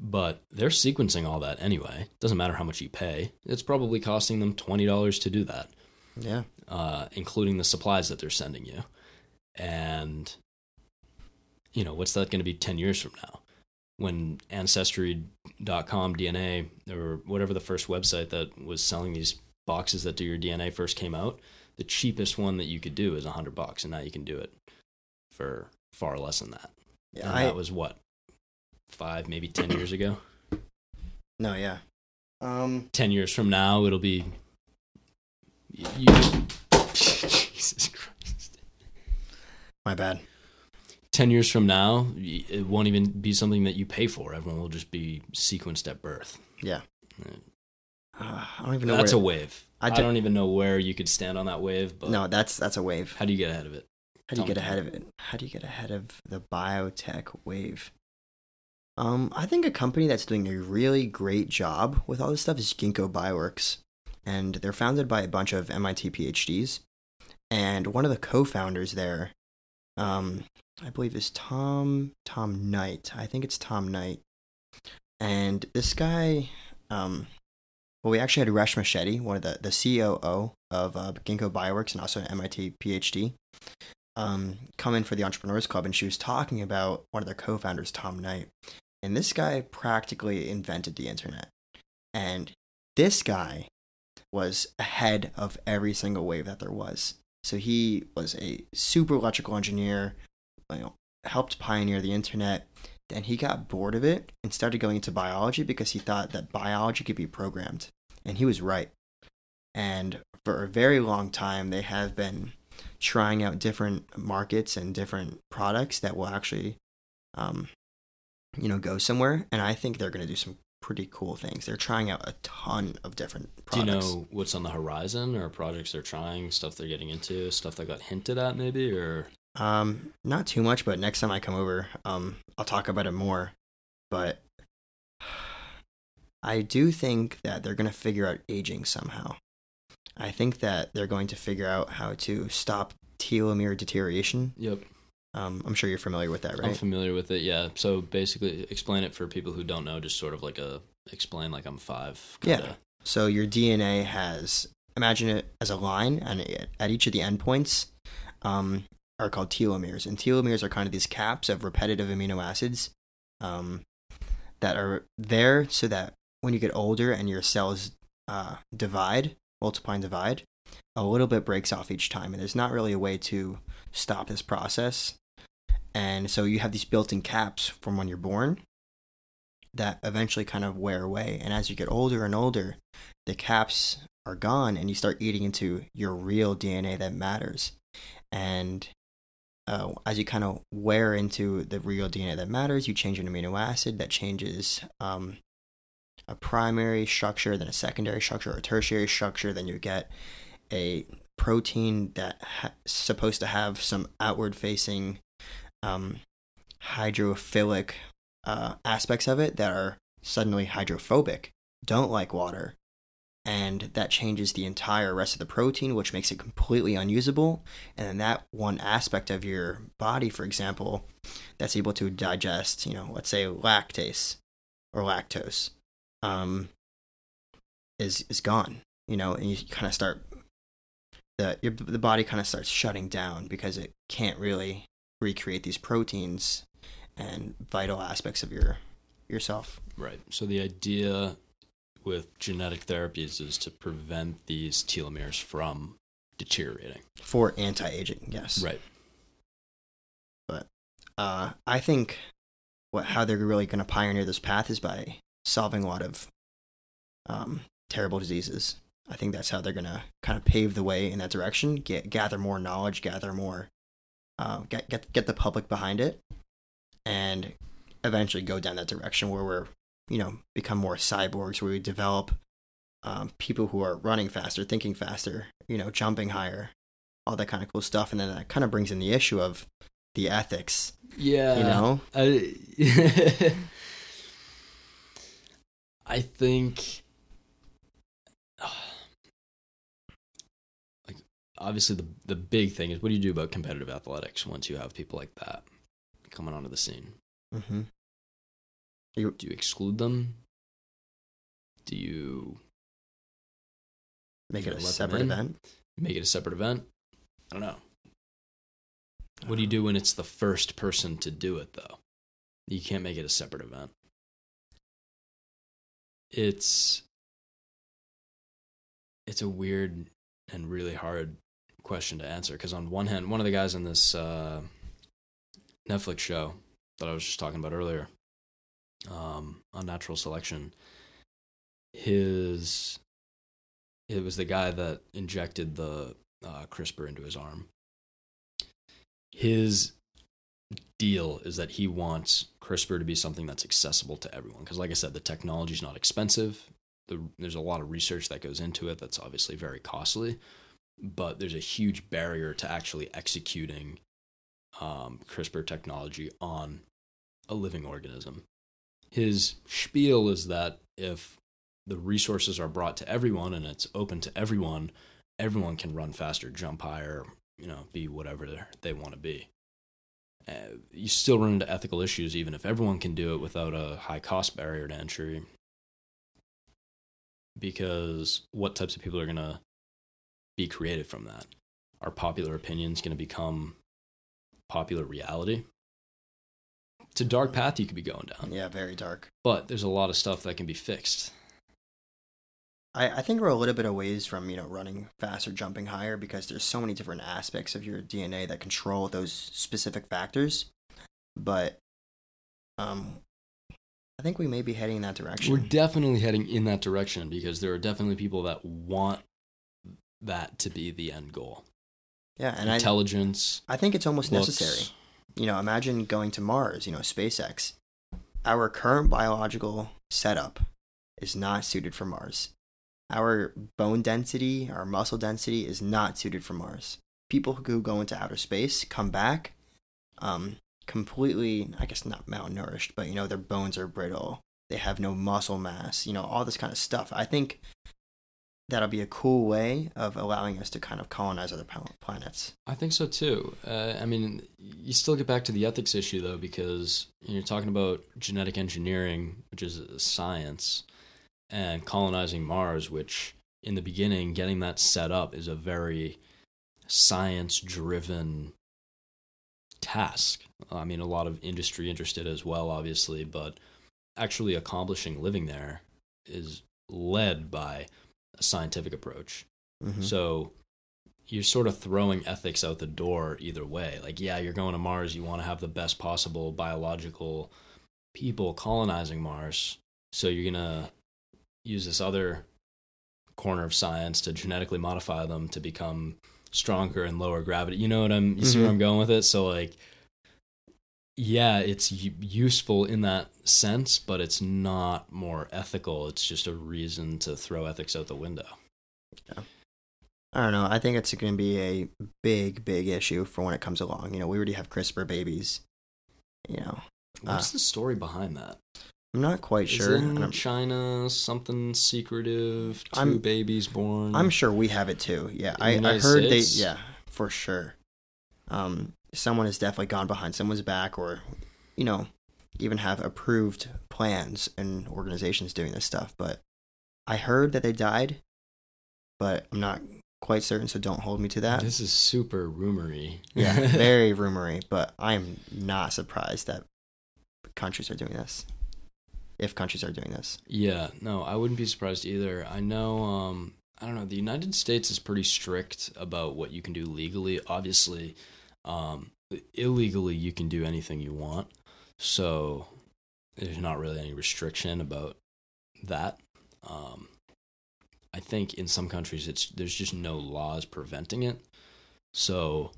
But they're sequencing all that anyway. Doesn't matter how much you pay. It's probably costing them $20 to do that. Yeah. uh, including the supplies that they're sending you. And you know what's that going to be 10 years from now when ancestry.com dna or whatever the first website that was selling these boxes that do your dna first came out the cheapest one that you could do is 100 bucks and now you can do it for far less than that Yeah. and I, that was what five maybe 10 years ago no. Yeah. Um. 10 years from now it'll be you jesus christ My bad. 10 years from now it won't even be something that you pay for everyone will just be sequenced at birth Yeah. Uh, Uh, I don't even know. that's a wave I don't even know where you could stand on that wave but no. That's that's a wave. how do you get ahead of it How do you Tell get me. ahead of it? How do you get ahead of the biotech wave? Um, I think a company that's doing a really great job with all this stuff is Ginkgo Bioworks, and they're founded by a bunch of MIT PhDs. And one of the co-founders there, um, I believe is Tom Tom Knight. I think it's Tom Knight. And this guy, um, well, we actually had Reshma Shetty, one of the the COO of uh, Ginkgo Bioworks, and also an MIT PhD um, come in for the Entrepreneurs Club, and she was talking about one of their co-founders, Tom Knight, and this guy practically invented the internet, and this guy was ahead of every single wave that there was. So he was a super electrical engineer, you know, helped pioneer the internet. Then he got bored of it and started going into biology because he thought that biology could be programmed, and he was right. And for a very long time, they have been trying out different markets and different products that will actually, um, you know, go somewhere. And I think they're going to do some pretty cool things. They're trying out a ton of different products. do you know what's on the horizon or projects they're trying stuff they're getting into stuff that got hinted at maybe or Um, not too much, but next time I come over, um, I'll talk about it more. But I do think that they're going to figure out aging somehow. I think that they're going to figure out how to stop telomere deterioration. yep Um, I'm sure you're familiar with that, I'm right? familiar with it. Yeah. So basically, explain it for people who don't know. Just sort of like a explain like I'm five. Yeah. kinda. So your DNA has imagine it as a line, and at each of the endpoints um, are called telomeres. And telomeres are kind of these caps of repetitive amino acids um, that are there so that when you get older and your cells uh, divide, multiply and divide, a little bit breaks off each time. And there's not really a way to stop this process. And so you have these built in caps from when you're born that eventually kind of wear away. And as you get older and older, the caps are gone and you start eating into your real DNA that matters. And uh, as you kind of wear into the real DNA that matters, you change an amino acid that changes um, a primary structure, then a secondary structure, or a tertiary structure. Then you get a protein that ha- supposed to have some outward facing um, hydrophilic uh, aspects of it that are suddenly hydrophobic, don't like water, and that changes the entire rest of the protein, which makes it completely unusable. And then that one aspect of your body, for example, that's able to digest, you know, let's say lactase or lactose, um, is is gone. You know, and you kind of start the your, the body kind of starts shutting down because it can't really recreate these proteins and vital aspects of your yourself. Right. So the idea with genetic therapies is to prevent these telomeres from deteriorating. For anti-aging, yes. Right. But uh, I think what how they're really going to pioneer this path is by solving a lot of um, terrible diseases. I think that's how they're going to kind of pave the way in that direction. Get gather more knowledge, gather more, uh, get get get the public behind it, and eventually go down that direction where we're you know become more cyborgs where we develop um, people who are running faster thinking faster you know jumping higher all that kind of cool stuff and then that kind of brings in the issue of the ethics Yeah. you know I, I think like obviously the the big thing is what do you do about competitive athletics once you have people like that coming onto the scene? Hmm Do you exclude them? Do you make it a know, let them separate event make it a separate event? I don't know. What do you do when it's the first person to do it though? You can't make it a separate event. It's it's a weird and really hard question to answer because on one hand, one of the guys in this uh, Netflix show that I was just talking about earlier, um, Unnatural Selection, his it was the guy that injected the uh, CRISPR into his arm. His deal is that he wants CRISPR to be something that's accessible to everyone. Because, like I said, the technology is not expensive. The, there's a lot of research that goes into it that's obviously very costly, but there's a huge barrier to actually executing um, CRISPR technology on a living organism. His spiel is that if the resources are brought to everyone and it's open to everyone, everyone can run faster, jump higher, you know, be whatever they want to be. Uh, you still run into ethical issues even if everyone can do it without a high cost barrier to entry. Because what types of people are going to be created from that? Are popular opinions going to become popular reality? It's a dark path you could be going down, yeah very dark. But there's a lot of stuff that can be fixed. I, I think we're a little bit away from you know running faster jumping higher because there's so many different aspects of your dna that control those specific factors. But um i think we may be heading in that direction. We're definitely heading in that direction because there are definitely people that want that to be the end goal. yeah and I, Intelligence, I think it's almost looks, necessary you know imagine going to mars you know spacex. Our current biological setup is not suited for mars. Our bone density our muscle density is not suited for mars. People who go into outer space come back um completely i guess not malnourished but you know their bones are brittle. They have no muscle mass you know all this kind of stuff. I think that'll be a cool way of allowing us to kind of colonize other planets I think so too. Uh, I mean, you still get back to the ethics issue though, because you're talking about genetic engineering, which is a science, and colonizing Mars, which in the beginning, getting that set up is a very science driven task. I mean, a lot of industry interested as well, obviously, but actually accomplishing living there is led by a scientific approach. Mhm. So you're sort of throwing ethics out the door either way. Like, yeah, you're going to Mars, you want to have the best possible biological people colonizing Mars. So you're going to use this other corner of science to genetically modify them to become stronger and lower gravity. You know what I'm you see where Mhm. I'm going with it? So like yeah, it's useful in that sense, but it's not more ethical. It's just a reason to throw ethics out the window. Yeah. I don't know. I think it's going to be a big, big issue for when it comes along. You know, we already have CRISPR babies. You know, What's Ah. the story behind that? I'm not quite sure. In China something secretive? 2 I'm- babies born. I'm sure we have it too. Yeah, In I, I heard States? they. Yeah, for sure. Um, someone has definitely gone behind someone's back, or you know, even have approved plans and organizations doing this stuff. But I heard that they died, but I'm not quite certain. So don't hold me to that. This is super rumory. yeah, very rumory, but I'm not surprised that countries are doing this. If countries are doing this, Yeah, no, I wouldn't be surprised either. I know, um, I don't know, the United States is pretty strict about what you can do legally. Obviously, um, illegally, you can do anything you want. So there's not really any restriction about that. Um, I think in some countries, it's there's just no laws preventing it. So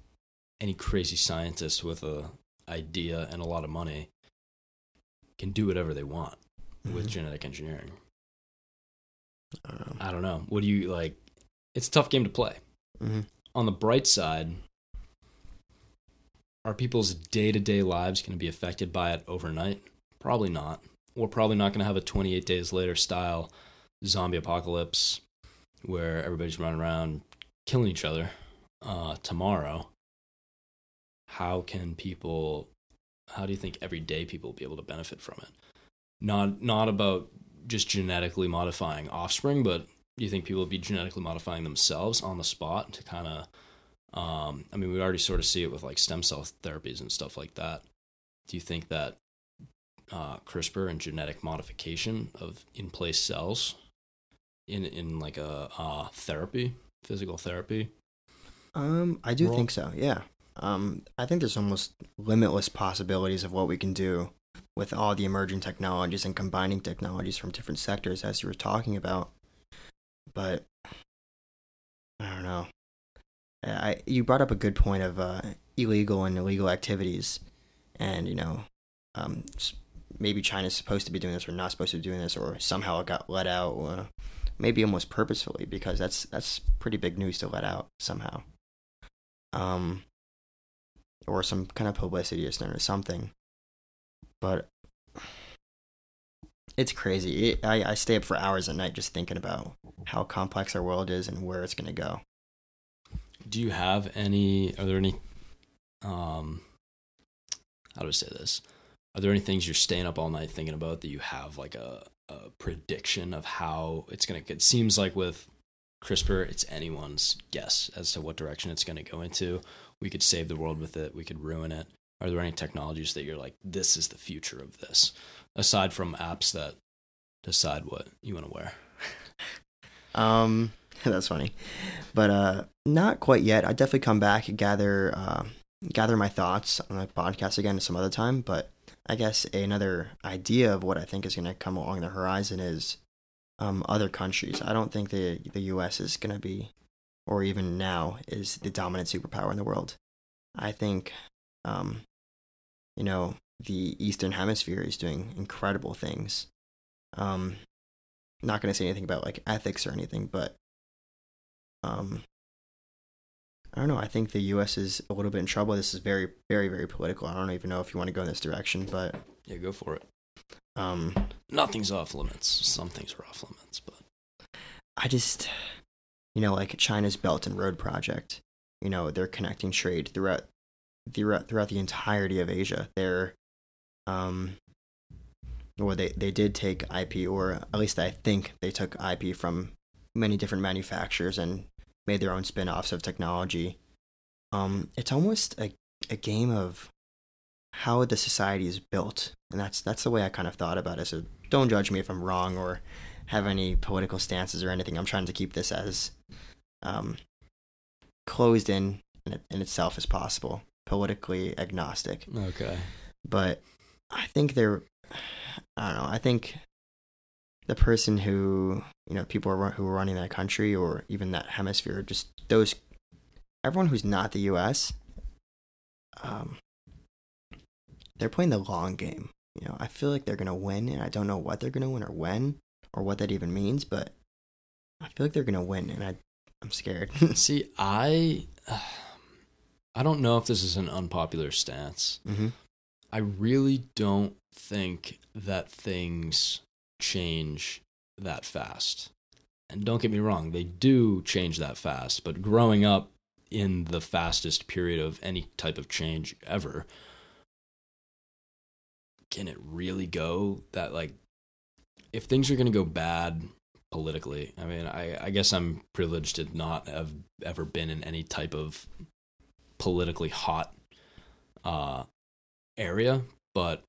any crazy scientist with a idea and a lot of money can do whatever they want with Mhm. genetic engineering. I don't know. I don't know. What do you like? It's a tough game to play. Mhm. On the bright side, are people's day to day lives going to be affected by it overnight? Probably not. We're probably not going to have a 28 days later style zombie apocalypse where everybody's running around killing each other uh, tomorrow. How can people? How do you think everyday people will be able to benefit from it? Not not about just genetically modifying offspring, but do you think people will be genetically modifying themselves on the spot to kind of? Um, I mean, we already sort of see it with like stem cell therapies and stuff like that. Do you think that uh, CRISPR and genetic modification of in place cells in in like a uh, therapy, physical therapy? Um, I do think so. Yeah. Um, I think there's almost limitless possibilities of what we can do with all the emerging technologies and combining technologies from different sectors, as you were talking about. But I don't know. I you brought up a good point of uh, illegal and illegal activities, and you know, um, maybe China's supposed to be doing this or not supposed to be doing this, or somehow it got let out, uh, maybe almost purposefully, because that's that's pretty big news to let out somehow um, or some kind of publicity or something. But it's crazy. It, I I stay up for hours at night just thinking about how complex our world is and where it's gonna go. Do you have any? Are there any? Um, how do I say this? Are there any things you're staying up all night thinking about that you have like a, a prediction of how it's gonna? It seems like with CRISPR, it's anyone's guess as to what direction it's gonna go into. We could save the world with it. We could ruin it. Are there any technologies that you're like, this is the future of this? Aside from apps that decide what you want to wear. Um, that's funny, but uh, not quite yet. I definitely come back gather uh, gather my thoughts on the podcast again some other time. But I guess another idea of what I think is going to come along the horizon is um, other countries. I don't think the the U.S. is going to be, or even now, is the dominant superpower in the world. I think, um, you know, the Eastern Hemisphere is doing incredible things. Um, not going to say anything about like ethics or anything, but um, I don't know. I think the U.S. is a little bit in trouble. This is very, very, very political. I don't even know if you want to go in this direction, but Yeah, go for it. um, Nothing's off limits. Some things are off limits, but I just, you know, like China's Belt and Road Project. You know, they're connecting trade throughout throughout throughout the entirety of Asia. They're, um, or they they did take IP, or at least I think they took IP from many different manufacturers and made their own spin-offs of technology. Um, it's almost a a game of how the society is built, and that's that's the way I kind of thought about it. So don't judge me if I'm wrong or have any political stances or anything. I'm trying to keep this as um, closed in in, in itself as possible, politically agnostic. Okay. But I think they're, I don't know. I think the person who you know people are, who are running that country or even that hemisphere, just those everyone who's not the U.S. Um, they're playing the long game. You know, I feel like they're gonna win, and I don't know what they're gonna win or when or what that even means, but I feel like they're gonna win, and I I'm scared. See, I I don't know if this is an unpopular stance. hmm I really don't think that things change that fast. And don't get me wrong, they do change that fast, but growing up in the fastest period of any type of change ever, can it really go that like if things are going to go bad politically i mean I, I guess i'm privileged to not have ever been in any type of politically hot uh area but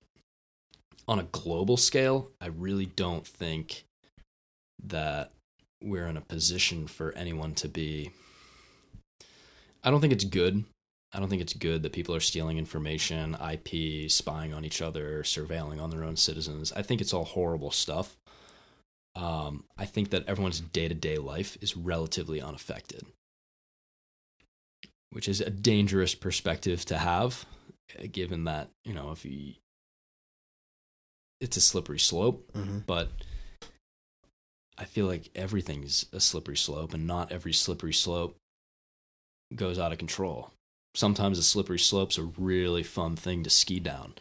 on a global scale i really don't think that we're in a position for anyone to be i don't think it's good I don't think it's good that people are stealing information, IP, spying on each other, surveilling on their own citizens. I think it's all horrible stuff. Um, I think that everyone's day to day life is relatively unaffected, which is a dangerous perspective to have, given that, you know, if you, it's a slippery slope, hmm but I feel like everything's a slippery slope, and not every slippery slope goes out of control sometimes a slippery slope's a really fun thing to ski down.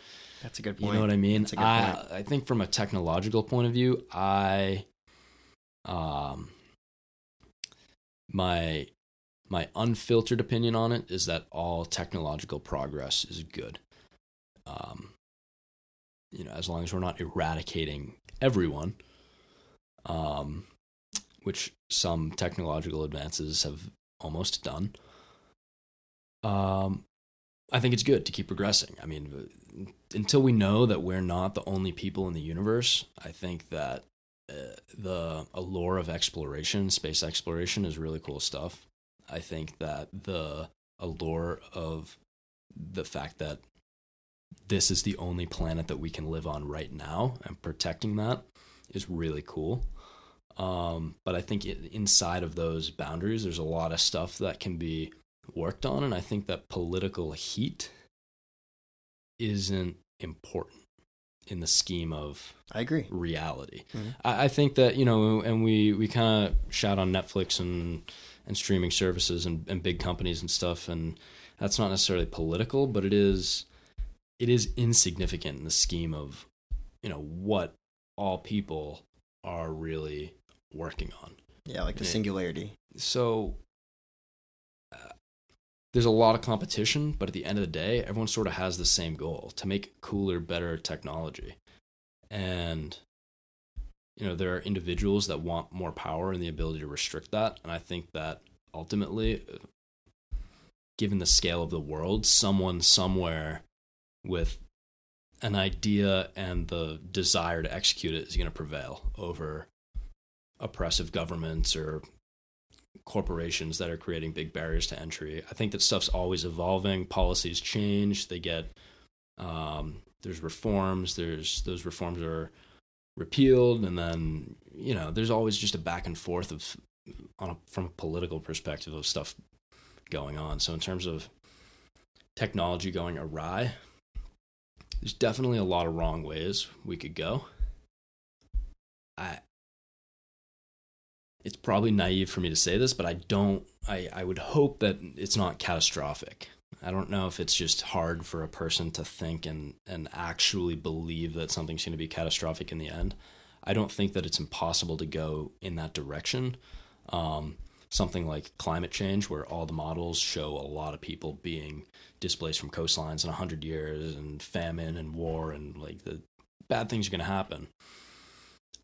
That's a good point. You know what I mean? That's a good I point. I think from a technological point of view, I um my my unfiltered opinion on it is that all technological progress is good. Um you know, as long as we're not eradicating everyone, um which some technological advances have almost done. Um I think it's good to keep progressing. I mean, until we know that we're not the only people in the universe, I think that uh, the allure of exploration, space exploration, is really cool stuff. I think that the allure of the fact that this is the only planet that we can live on right now and protecting that is really cool. Um, but I think it, inside of those boundaries, there's a lot of stuff that can be worked on, and I think that political heat isn't important in the scheme of I agree. reality. Mhm. I, I think that you know, and we we kind of shout on Netflix and and streaming services and, and big companies and stuff, and that's not necessarily political, but it is it is insignificant in the scheme of you know what all people are really working on. Yeah, like the Yeah. singularity. So uh, there's a lot of competition, but at the end of the day, everyone sort of has the same goal to make cooler, better technology. And you know, there are individuals that want more power and the ability to restrict that, and I think that ultimately uh, given the scale of the world, someone somewhere with an idea and the desire to execute it is going to prevail over oppressive governments or corporations that are creating big barriers to entry. I think that stuff's always evolving. Policies change. They get um, there's reforms. There's those reforms are repealed, and then you know there's always just a back and forth of on a, from a political perspective of stuff going on. So in terms of technology going awry, there's definitely a lot of wrong ways we could go. I it's probably naive for me to say this, but I don't I, I would hope that it's not catastrophic. I don't know if it's just hard for a person to think and, and actually believe that something's to be catastrophic in the end. I don't think that it's impossible to go in that direction. Um, something like climate change, where all the models show a lot of people being displaced from coastlines in 100 years, and famine and war, and like the bad things are going to happen.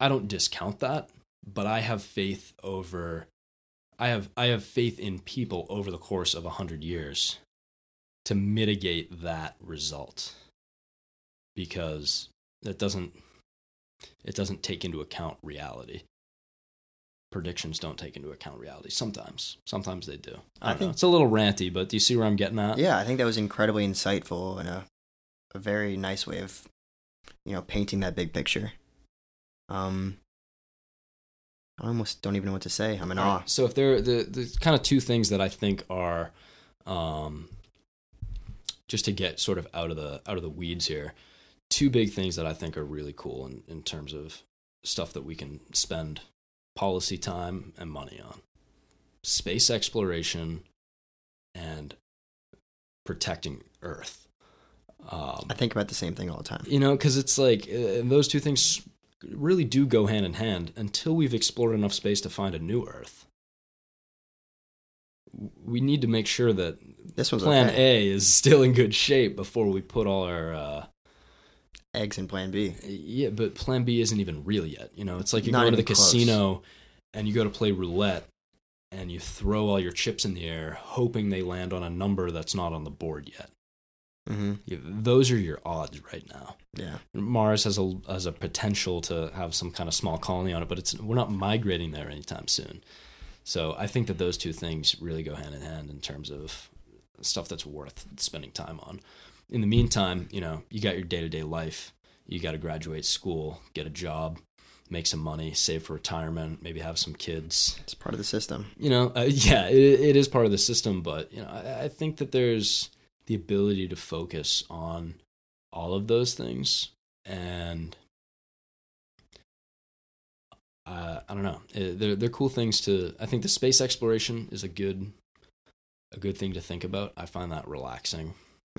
I don't discount that, but I have faith over I have I have faith in people over the course of a hundred years to mitigate that result because that doesn't it doesn't take into account reality. Predictions don't take into account reality. Sometimes, sometimes they do. I, I think- know. it's a little ranty, but do you see where I'm getting at? Yeah, I think that was incredibly insightful and a, a very nice way of, you know, painting that big picture. Um, I almost don't even know what to say. I'm in awe. right, So if there the the kind of two things that I think are, um, just to get sort of out of the out of the weeds here, two big things that I think are really cool in, in terms of stuff that we can spend policy time and money on, space exploration, and protecting Earth. Um, I think about the same thing all the time. you know, because it's like uh, those two things really do go hand in hand until we've explored enough space to find a new Earth. We need to make sure that This Plan okay. A is still in good shape before we put all our. Uh, Eggs in Plan B. yeah, but Plan B isn't even real yet. You know, it's like you Not go to the close. casino and you go to play roulette and you throw all your chips in the air, hoping they land on a number that's not on the board yet. hmm You- Those are your odds right now. Yeah. Mars has a has a potential to have some kind of small colony on it, but it's we're not migrating there anytime soon. So I think that those two things really go hand in hand in terms of stuff that's worth spending time on. In the meantime, you know, you got your day to day life. You got to graduate school, get a job, make some money, save for retirement, maybe have some kids. It's part of the system. You know, uh, yeah, it, it is part of the system, but you know, I, I think that there's the ability to focus on all of those things and uh, I don't know. Uh, They're they're cool things to. I think the space exploration is a good a good thing to think about. I find that relaxing.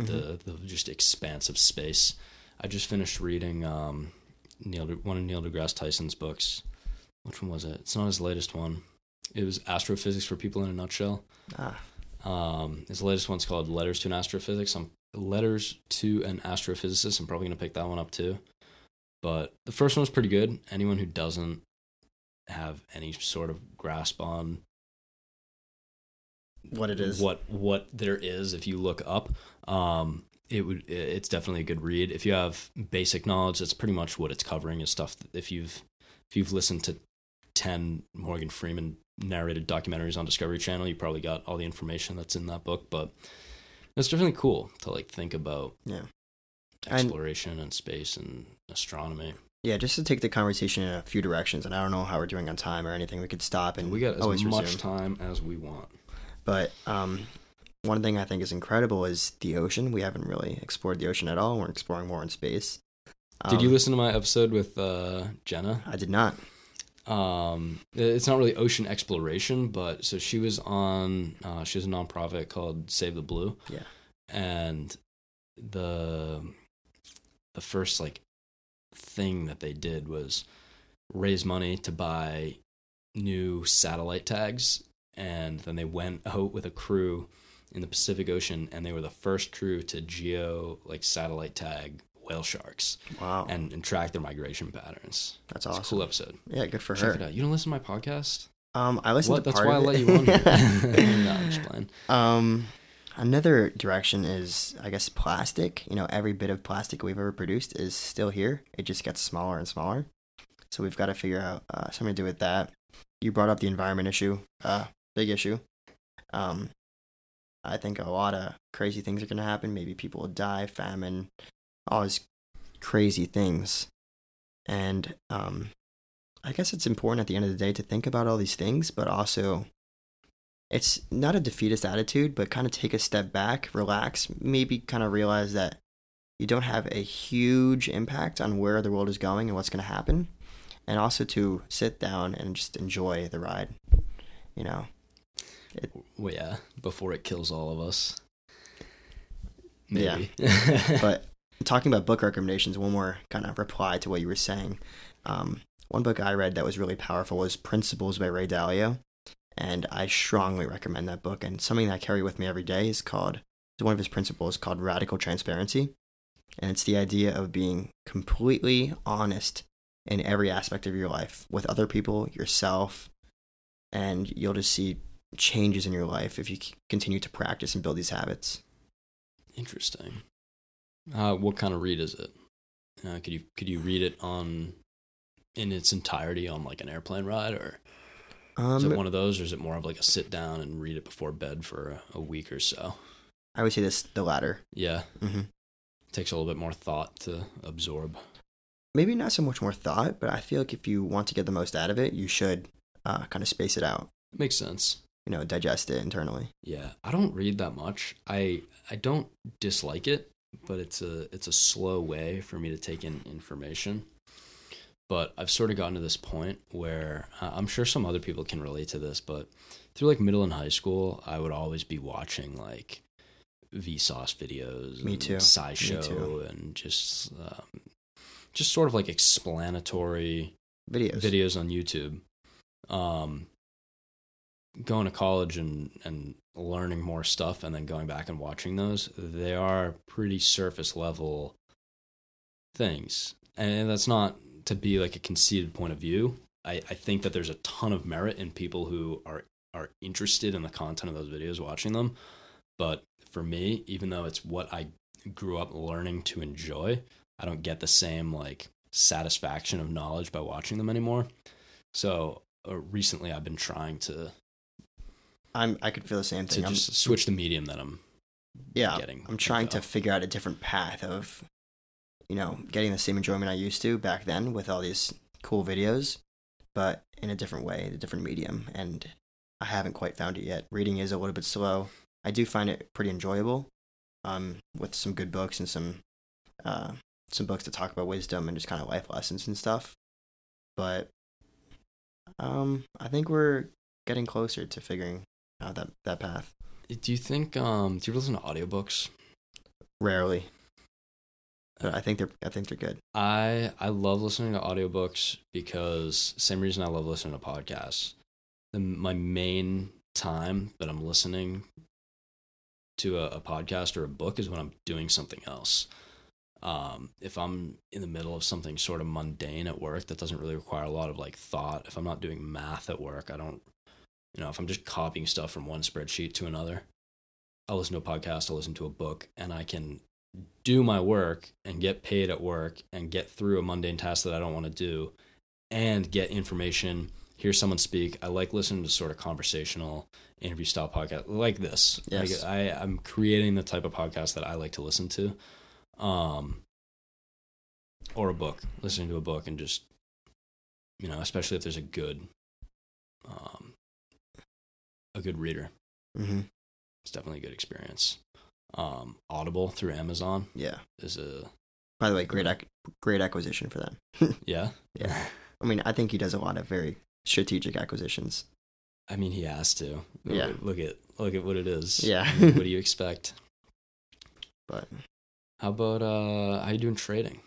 The the just expanse of space. I just finished reading um, Neil De, one of Neil deGrasse Tyson's books. Which one was it? It's not his latest one. It was Astrophysics for People in a Nutshell. Ah, Um, his latest one's called Letters to an Astrophysics. I'm Letters to an Astrophysicist. I'm probably gonna pick that one up too. But the first one was pretty good. Anyone who doesn't have any sort of grasp on what it is. what what there is if you look up, um, it would it's definitely a good read. If you have basic knowledge, that's pretty much what it's covering. Is stuff that if you've if you've listened to ten Morgan Freeman narrated documentaries on Discovery Channel, you probably got all the information that's in that book. But it's definitely cool to like think about Yeah. Exploration and space and astronomy. Yeah, just to take the conversation in a few directions, and I don't know how we're doing on time or anything. We could stop and And we got as much resume. time as we want. But um, one thing I think is incredible is the ocean. We haven't really explored the ocean at all. We're exploring more in space. Did you Um, listen to my episode with uh, Jenna? I did not. um it's not really ocean exploration but so she was on uh she has a nonprofit called save the blue Yeah. and the the first like thing that they did was raise money to buy new satellite tags and then they went out with a crew in the Pacific Ocean and they were the first crew to geo like satellite tag whale sharks Wow, and, and track their migration patterns. that's It's a awesome. cool episode. Yeah, good for Check her. it out. You don't listen to my podcast? Um, I listen. What? to That's why I let you on. here. no, I'm just playing. Um, another direction is, I guess, plastic. You know, every bit of plastic we've ever produced is still here. It just gets smaller and smaller. So we've got to figure out uh, something to do with that. You brought up the environment issue, uh, big issue. Um, I think a lot of crazy things are going to happen. Maybe people will die, famine, all these crazy things. And um, I guess it's important at the end of the day to think about all these things, but also it's not a defeatist attitude, but kind of take a step back, relax, maybe kind of realize that you don't have a huge impact on where the world is going and what's going to happen, and also to sit down and just enjoy the ride. You know, Well, yeah, before it kills all of us. Yeah. But talking about book recommendations, one more kind of reply to what you were saying. Um, one book I read that was really powerful was Principles by Ray Dalio, and I strongly recommend that book. And something that I carry with me every day is called one of his principles called radical transparency, and it's the idea of being completely honest in every aspect of your life with other people, yourself, and you'll just see changes in your life if you continue to practice and build these habits. Interesting. Uh, what kind of read is it? Uh, could you could you read it on in its entirety on like an airplane ride, or is it Um, one of those, or is it more of like a sit down and read it before bed for a, a week or so? I would say this the latter. Yeah, hmm takes a little bit more thought to absorb. Maybe not so much more thought, but I feel like if you want to get the most out of it, you should uh, kind of space it out. Makes sense. You know, digest it internally. Yeah, I don't read that much. I I don't dislike it, but it's a it's a slow way for me to take in information. But I've sort of gotten to this point where uh, I'm sure some other people can relate to this, but through like middle and high school, I would always be watching like Vsauce videos, Me too. Me SciShow, too. and just um, just sort of like explanatory Videos. videos on YouTube. Um, going to college and and learning more stuff, and then going back and watching those, they are pretty surface level things, and that's not to be like a conceited point of view. I, I think that there's a ton of merit in people who are are interested in the content of those videos, watching them. But for me, even though it's what I grew up learning to enjoy, I don't get the same like satisfaction of knowledge by watching them anymore. So uh, recently, I've been trying to I'm. I could feel the same to thing. I'm, just switch the medium that I'm yeah, getting. I'm trying to figure out a different path of, you know, getting the same enjoyment I used to back then with all these cool videos, but in a different way, a different medium. And I haven't quite found it yet. Reading is a little bit slow. I do find it pretty enjoyable, um, with some good books and some, uh, some books that talk about wisdom and just kind of life lessons and stuff. But, um, I think we're getting closer to figuring out that that path. Do you think? Um, do you listen to audiobooks? Rarely. But I think they're I think they're good. I I love listening to audiobooks because same reason I love listening to podcasts. The, my main time that I'm listening to a, a podcast or a book is when I'm doing something else. Um, if I'm in the middle of something sort of mundane at work that doesn't really require a lot of like thought, if I'm not doing math at work, I don't, you know, if I'm just copying stuff from one spreadsheet to another, I'll listen to a podcast, I'll listen to a book, and I can do my work and get paid at work and get through a mundane task that I don't want to do and get information, hear someone speak. I like listening to sort of conversational interview style podcast like this. Yes. Like I, I'm creating the type of podcast that I like to listen to. Um or a book, listening to a book and just you know, especially if there's a good um a good reader. hmm It's definitely a good experience. Um Audible through Amazon Yeah. is a By the way, great ac- great acquisition for them. yeah. Yeah. I mean, I think he does a lot of very strategic acquisitions. I mean, he has to. Yeah. Look at look at what it is. Yeah. what do you expect? But How about uh how you doing trading?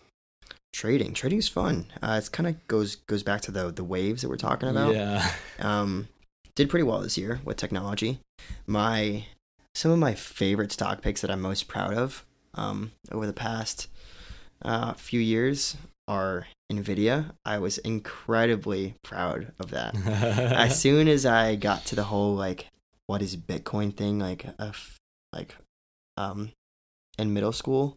trading, trading is fun. Uh, it's kind of goes goes back to the the waves that we're talking about. Yeah. Um, did pretty well this year with technology. My some of my favorite stock picks that I'm most proud of um, over the past uh, few years are Nvidia. I was incredibly proud of that. as soon as I got to the whole like what is Bitcoin thing, like a f- like um in middle school,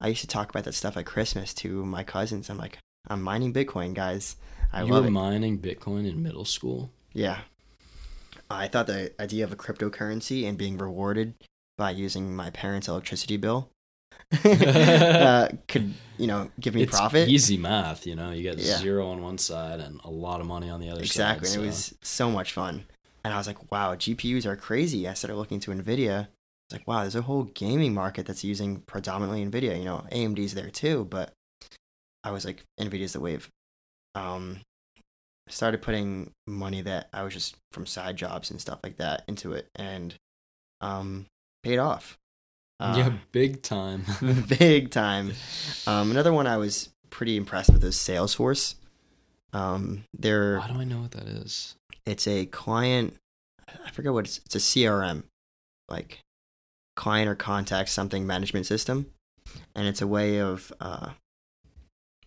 I used to talk about that stuff at Christmas to my cousins. I'm like, I'm mining Bitcoin, guys. I you love were it. mining Bitcoin in middle school. Yeah. I thought the idea of a cryptocurrency and being rewarded by using my parents' electricity bill uh, could, you know, give me it's profit. easy math, you know. You get Yeah. zero on one side and a lot of money on the other Exactly. side. and it was so much fun. And I was like, wow, GPUs are crazy. I started looking to NVIDIA. It's like, wow, there's a whole gaming market that's using predominantly NVIDIA. You know, AMD's there too, but I was like, NVIDIA's the wave. Um, started putting money that I was just from side jobs and stuff like that into it and um, paid off. Uh, yeah, big time. big time. Um, another one I was pretty impressed with is Salesforce. Um, they're Why do I know what that is? it's a client i forget what it's it's a crm like client or contact something management system and it's a way of uh,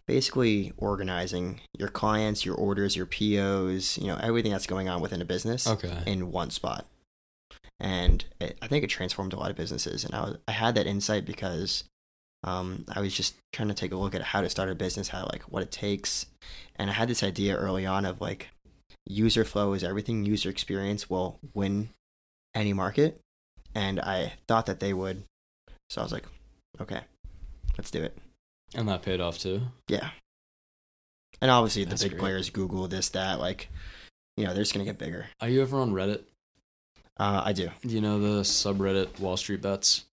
basically organizing your clients, your orders, your POs, you know, everything that's going on within a business Okay. in one spot. And it, I think it transformed a lot of businesses. And I was, I had that insight because um, I was just trying to take a look at how to start a business, how like what it takes, and I had this idea early on of like user flow is everything. User experience will win any market, and I thought that they would. So I was like, okay, let's do it. And that paid off too. Yeah. And obviously the That's big great. players, Google, this, that, like, you know, they're just gonna get bigger. Are you ever on Reddit? Uh, I do. Do you know the subreddit Wall Street Bets?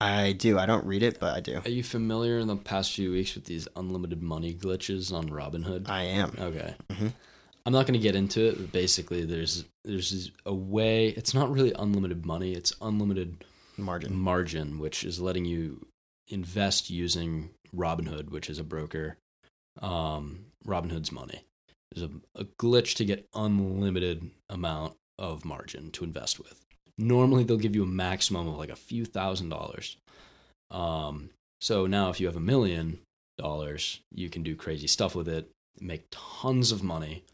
I do. I don't read it, but I do. Are you familiar in the past few weeks with these unlimited money glitches on Robinhood? I am. Okay. Mhm. I'm not going to get into it, but basically, there's there's a way. It's not really unlimited money. It's unlimited Margin. margin, which is letting you invest using Robinhood, which is a broker. Um, Robinhood's money. There's a, a glitch to get unlimited amount of margin to invest with. Normally, they'll give you a maximum of like a few thousand dollars. Um, so now, if you have a million dollars, you can do crazy stuff with it, make tons of money,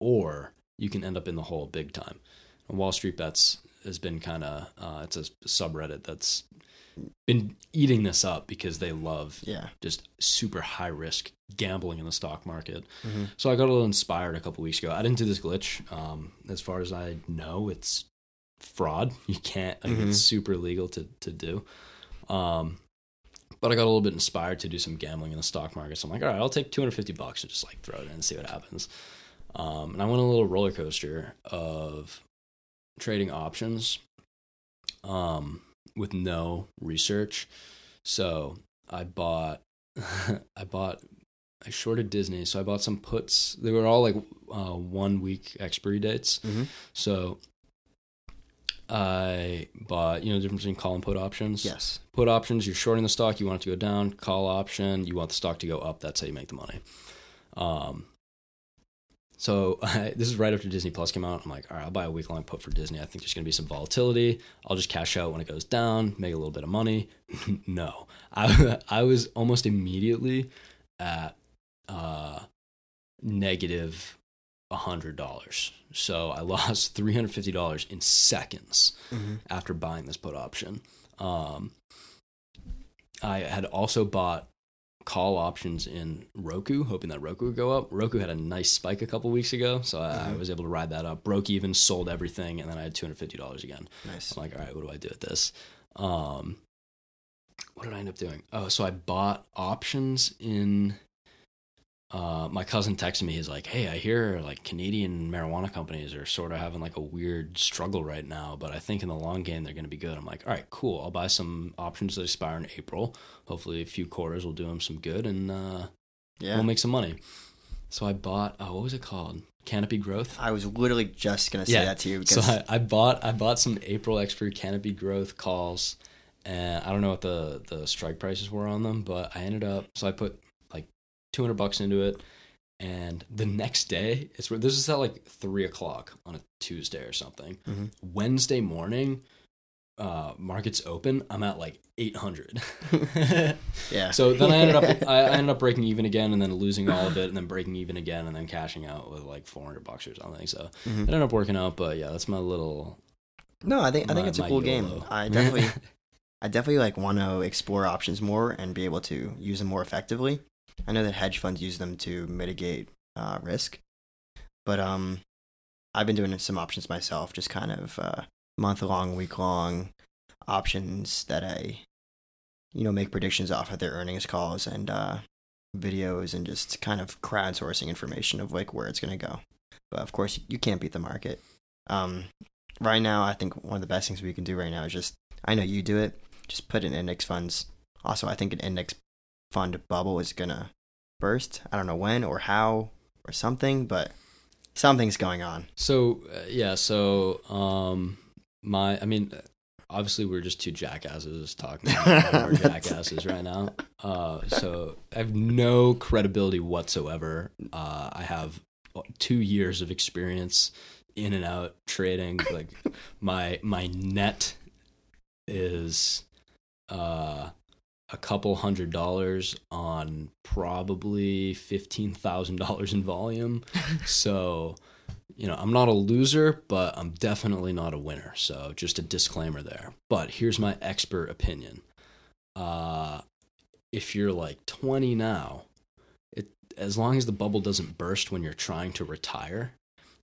or you can end up in the hole big time. And Wall Street Bets has been kind of uh, it's a subreddit that's been eating this up because they love Yeah. just super high risk gambling in the stock market. Mhm. So I got a little inspired a couple weeks ago. I didn't do this glitch. Um, as far as I know, it's fraud. You can't. Like, Mhm. It's super legal to to do. Um, but I got a little bit inspired to do some gambling in the stock market. So I'm like, all right, I'll take 250 bucks and just like throw it in and see what happens. Um, and I went on a little roller coaster of trading options um, with no research. So I bought, I bought, I shorted Disney. So I bought some puts. They were all like uh, one week expiry dates. Mhm. So I bought, you know, the difference between call and put options. Yes. Put options, you're shorting the stock, you want it to go down. Call option, you want the stock to go up. That's how you make the money. Um, so I, this is right after Disney Plus came out. I'm like, all right, I'll buy a week long put for Disney. I think there's going to be some volatility. I'll just cash out when it goes down, make a little bit of money. no, I I was almost immediately at uh, negative hundred dollars. So I lost three hundred fifty dollars in seconds Mm-hmm. after buying this put option. Um, I had also bought call options in Roku, hoping that Roku would go up. Roku had a nice spike a couple weeks ago, so I, I Mhm. was able to ride that up. Broke even, sold everything, and then I had two hundred fifty dollars again. Nice. I'm like, all right, what do I do with this? Um, what did I end up doing? Oh, so I bought options in. Uh, my cousin texted me. He's like, "Hey, I hear like Canadian marijuana companies are sort of having like a weird struggle right now, but I think in the long game they're going to be good." I'm like, "All right, cool. I'll buy some options that expire in April. Hopefully, a few quarters will do them some good, and uh, Yeah. we'll make some money." So I bought. Oh, what was it called? Canopy Growth. I was literally just gonna say Yeah. that to you So I, I bought I bought some April expiry canopy growth calls, and I don't know what the the strike prices were on them, but I ended up so I put like two hundred bucks into it, and the next day it's this is at like three o'clock on a Tuesday or something. Mhm. Wednesday morning, uh, markets open. I'm at like eight hundred. yeah. So then I ended up I ended up breaking even again, and then losing all of it, and then breaking even again, and then cashing out with like four hundred bucks or something. So Mhm. it ended up working out, but yeah, that's my little. No, I think I think it's a my cool game. I definitely I definitely like want to explore options more and be able to use them more effectively. I know that hedge funds use them to mitigate uh, risk, but um, I've been doing some options myself, just kind of uh, month long, week long options that I, you know, make predictions off of their earnings calls and uh, videos and just kind of crowdsourcing information of like where it's gonna go. But of course, you can't beat the market. Um, right now, I think one of the best things we can do right now is just I know you do it. Just put in index funds. Also, I think an index fund bubble is gonna burst. I don't know when or how or something, but something's going on. So uh, yeah, so um, my I mean, obviously we're just two jackasses talking. we're jackasses right now. Uh, so I have no credibility whatsoever. Uh, I have two years of experience in and out trading. Like my my net is uh a couple hundred dollars on probably fifteen thousand dollars in volume. so, you know, I'm not a loser, but I'm definitely not a winner. So, just a disclaimer there. But here's my expert opinion. Uh, if you're like 20 now, it as long as the bubble doesn't burst when you're trying to retire,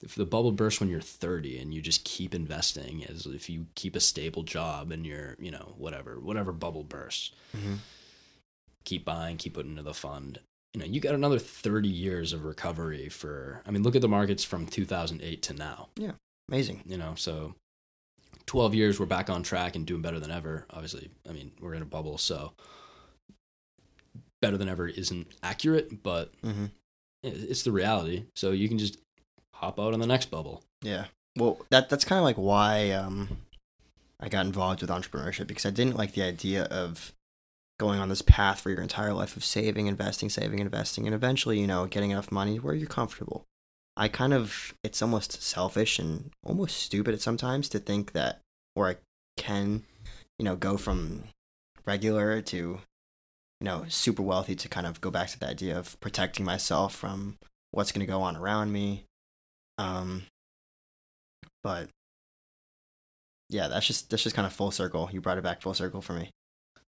if the bubble bursts when you're 30 and you just keep investing as if you keep a stable job and you're you know whatever whatever bubble bursts Mm-hmm. keep buying keep putting into the fund you know you got another 30 years of recovery for i mean look at the markets from 2008 to now Yeah. Amazing. you know so 12 years we're back on track and doing better than ever obviously i mean we're in a bubble so better than ever isn't accurate but Mm-hmm. it's the reality so you can just hop out on the next bubble Yeah. Well, that that's kind of like why um, I got involved with entrepreneurship because I didn't like the idea of going on this path for your entire life of saving, investing, saving, investing, and eventually, you know, getting enough money where you're comfortable. I kind of it's almost selfish and almost stupid at sometimes to think that where I can, you know, go from regular to you know, super wealthy to kind of go back to the idea of protecting myself from what's going to go on around me. Um but yeah, that's just that's just kind of full circle. You brought it back full circle for me.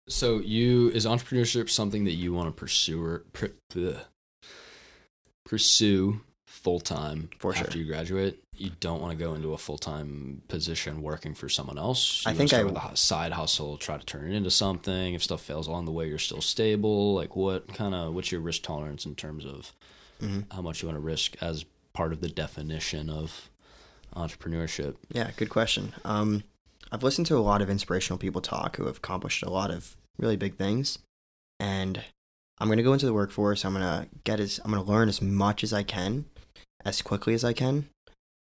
So you is entrepreneurship something that you want to pursue or pr- pursue full time For after sure. you graduate? You don't want to go into a full time position working for someone else. You I think I- with a side hustle, try to turn it into something. If stuff fails along the way, you're still stable. Like what kind of what's your risk tolerance in terms of hmm how much you want to risk as part of the definition of entrepreneurship? Yeah, good question. Um, I've listened to a lot of inspirational people talk who have accomplished a lot of really big things, and I'm gonna go into the workforce. I'm gonna get as I'm gonna learn as much as I can, as quickly as I can,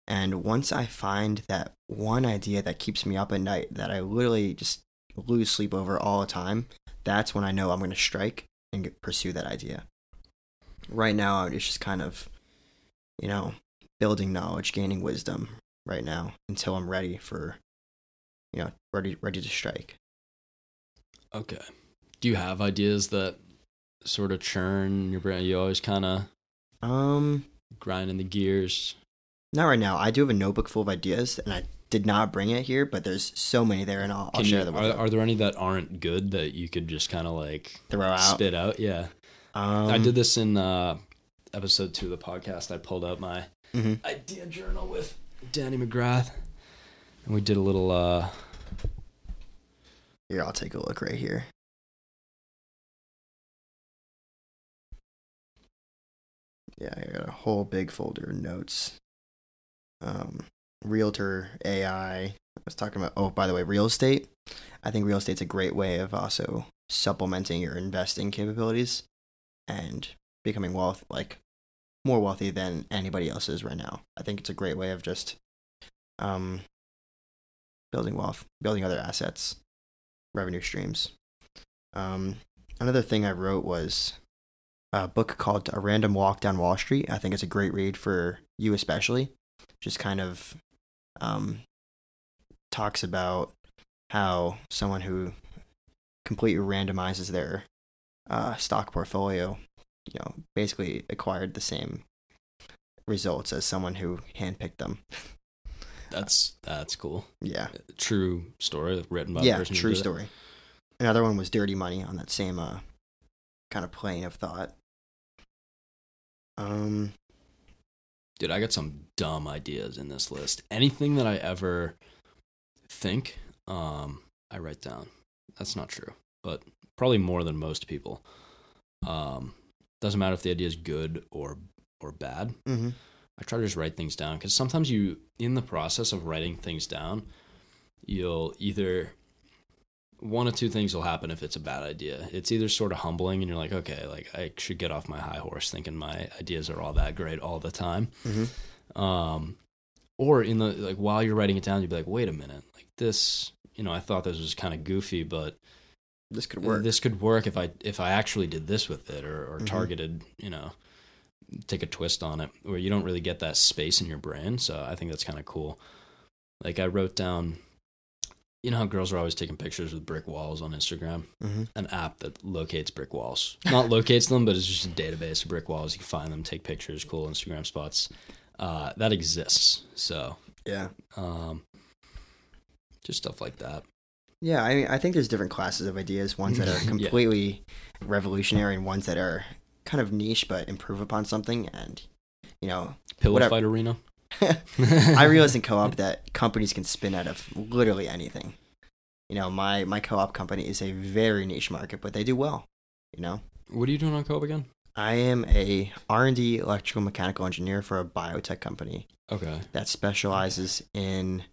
and once I find that one idea that keeps me up at night that I literally just lose sleep over all the time, that's when I know I'm gonna strike and pursue that idea. Right now, it's just kind of, you know, building knowledge, gaining wisdom, right now until I'm ready for, you know, ready ready to strike. Okay. Do you have ideas that sort of churn your brain? You always kind of Um, grinding the gears. not right now. I do have a notebook full of ideas, and I did not bring it here, but there's so many there, and I'll, I'll share you, them with are, are there any that aren't good that you could just kind of like Throw out. spit out? Yeah. Um, I did this in uh, episode two of the podcast. I pulled out my mhm. idea journal with Danny McGrath, and we did a little. uh Here, I'll take a look right here. Yeah, I got a whole big folder of notes. Um, realtor AI. I was talking about. Oh, by the way, real estate. I think real estate's a great way of also supplementing your investing capabilities and becoming wealth like more wealthy than anybody else is right now. I think it's a great way of just um building wealth, building other assets, revenue streams. Um, another thing I wrote was a book called A Random Walk Down Wall Street. I think it's a great read for you, especially. Just kind of um, talks about how someone who completely randomizes their uh, stock portfolio, you know, basically acquired the same results as someone who handpicked them. That's that's cool. Yeah. True story written by yeah, person true did it. story. Another one was Dirty Money on that same uh, kind of plane of thought. Um, Dude, I got some dumb ideas in this list. Anything that I ever think, um, I write down. That's not true, but probably more than most people. Um, doesn't matter if the idea is good or or bad. mhm. I try to just write things down because sometimes you, in the process of writing things down, you'll either one of two things will happen if it's a bad idea. It's either sort of humbling and you're like, okay, like I should get off my high horse thinking my ideas are all that great all the time. Mhm. Um, or in the like while you're writing it down, you'd be like, wait a minute, like this, you know, I thought this was kind of goofy, but this could work. this could work if I if I actually did this with it or, or Mhm. targeted, you know, take a twist on it where you don't really get that space in your brain. So I think that's kind of cool. Like I wrote down, you know how girls are always taking pictures with brick walls on Instagram? hmm An app that locates brick walls. Not locates them, but it's just a database of brick walls. You can find them, take pictures, cool Instagram spots. Uh, that exists. So, Yeah. um, just stuff like that. Yeah, I mean, I think there's different classes of ideas. Ones that are Yeah. completely revolutionary, and ones that are kind of niche but improve upon something. And you know, Pillow Whatever. fight arena. I realize in co-op that companies can spin out of literally anything. You know, my my co-op company is a very niche market, but they do well. You know, What are you doing on Co-op again? I am a R&D electrical mechanical engineer for a biotech company Okay. that specializes in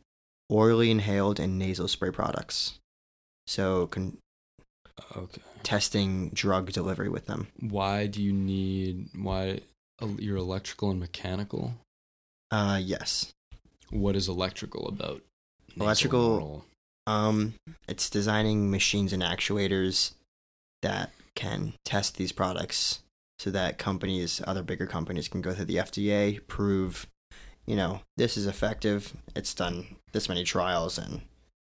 orally inhaled and nasal spray products. So, con- Okay. testing drug delivery with them. Why do you need why you're electrical and mechanical? Uh, yes. What is electrical about? Electrical-? Um, it's designing machines and actuators that can test these products so that companies, other bigger companies, can go through the FDA, prove, you know, this is effective. It's done this many trials and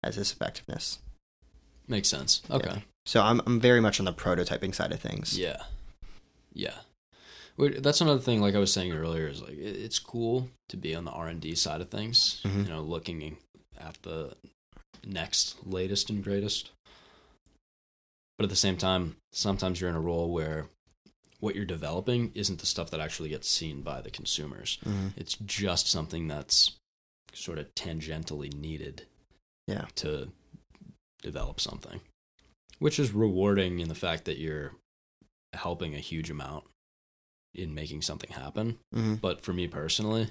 has this effectiveness. makes sense. Okay. So I'm I'm very much on the prototyping side of things. Yeah. Yeah. That's another thing. Like I was saying earlier, is like it's cool to be on the R and D side of things. Mhm. You know, looking at the next, latest, and greatest. But at the same time, sometimes you're in a role where what you're developing isn't the stuff that actually gets seen by the consumers. Mhm. It's just something that's sort of tangentially needed Yeah. to develop something, which is rewarding in the fact that you're helping a huge amount in making something happen. Mhm. But for me personally,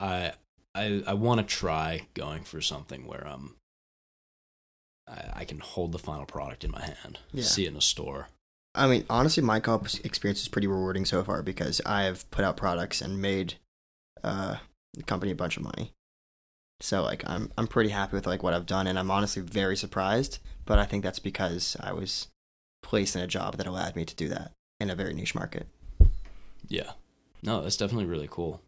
I I I want to try going for something where um I, I can hold the final product in my hand, Yeah. see it in a store. I mean, honestly, my co-op experience is pretty rewarding so far because I have put out products and made uh, the company a bunch of money. So like, I'm I'm pretty happy with like what I've done, and I'm honestly very surprised. But I think that's because I was placed in a job that allowed me to do that in a very niche market. Yeah. No, that's definitely really cool.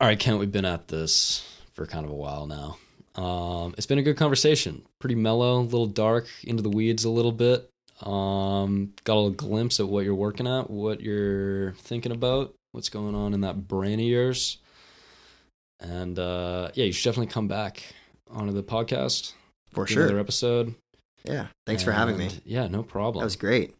All right, Kent, we've been at this for kind of a while now. Um, it's been a good conversation. Pretty mellow, a little dark, into the weeds a little bit. Um, got a little glimpse at what you're working at, what you're thinking about, what's going on in that brain of yours. And uh, yeah, you should definitely come back onto the podcast. For sure. Another episode. Yeah. Thanks for having me. Yeah, no problem. That was great.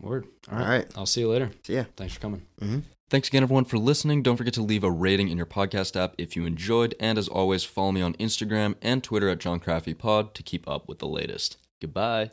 Word. All All right. right. I'll see you later. See ya. Thanks for coming. hmm Thanks again, everyone, for listening. Don't forget to leave a rating in your podcast app if you enjoyed. And as always, follow me on Instagram and Twitter at John Crafty Pod to keep up with the latest. Goodbye.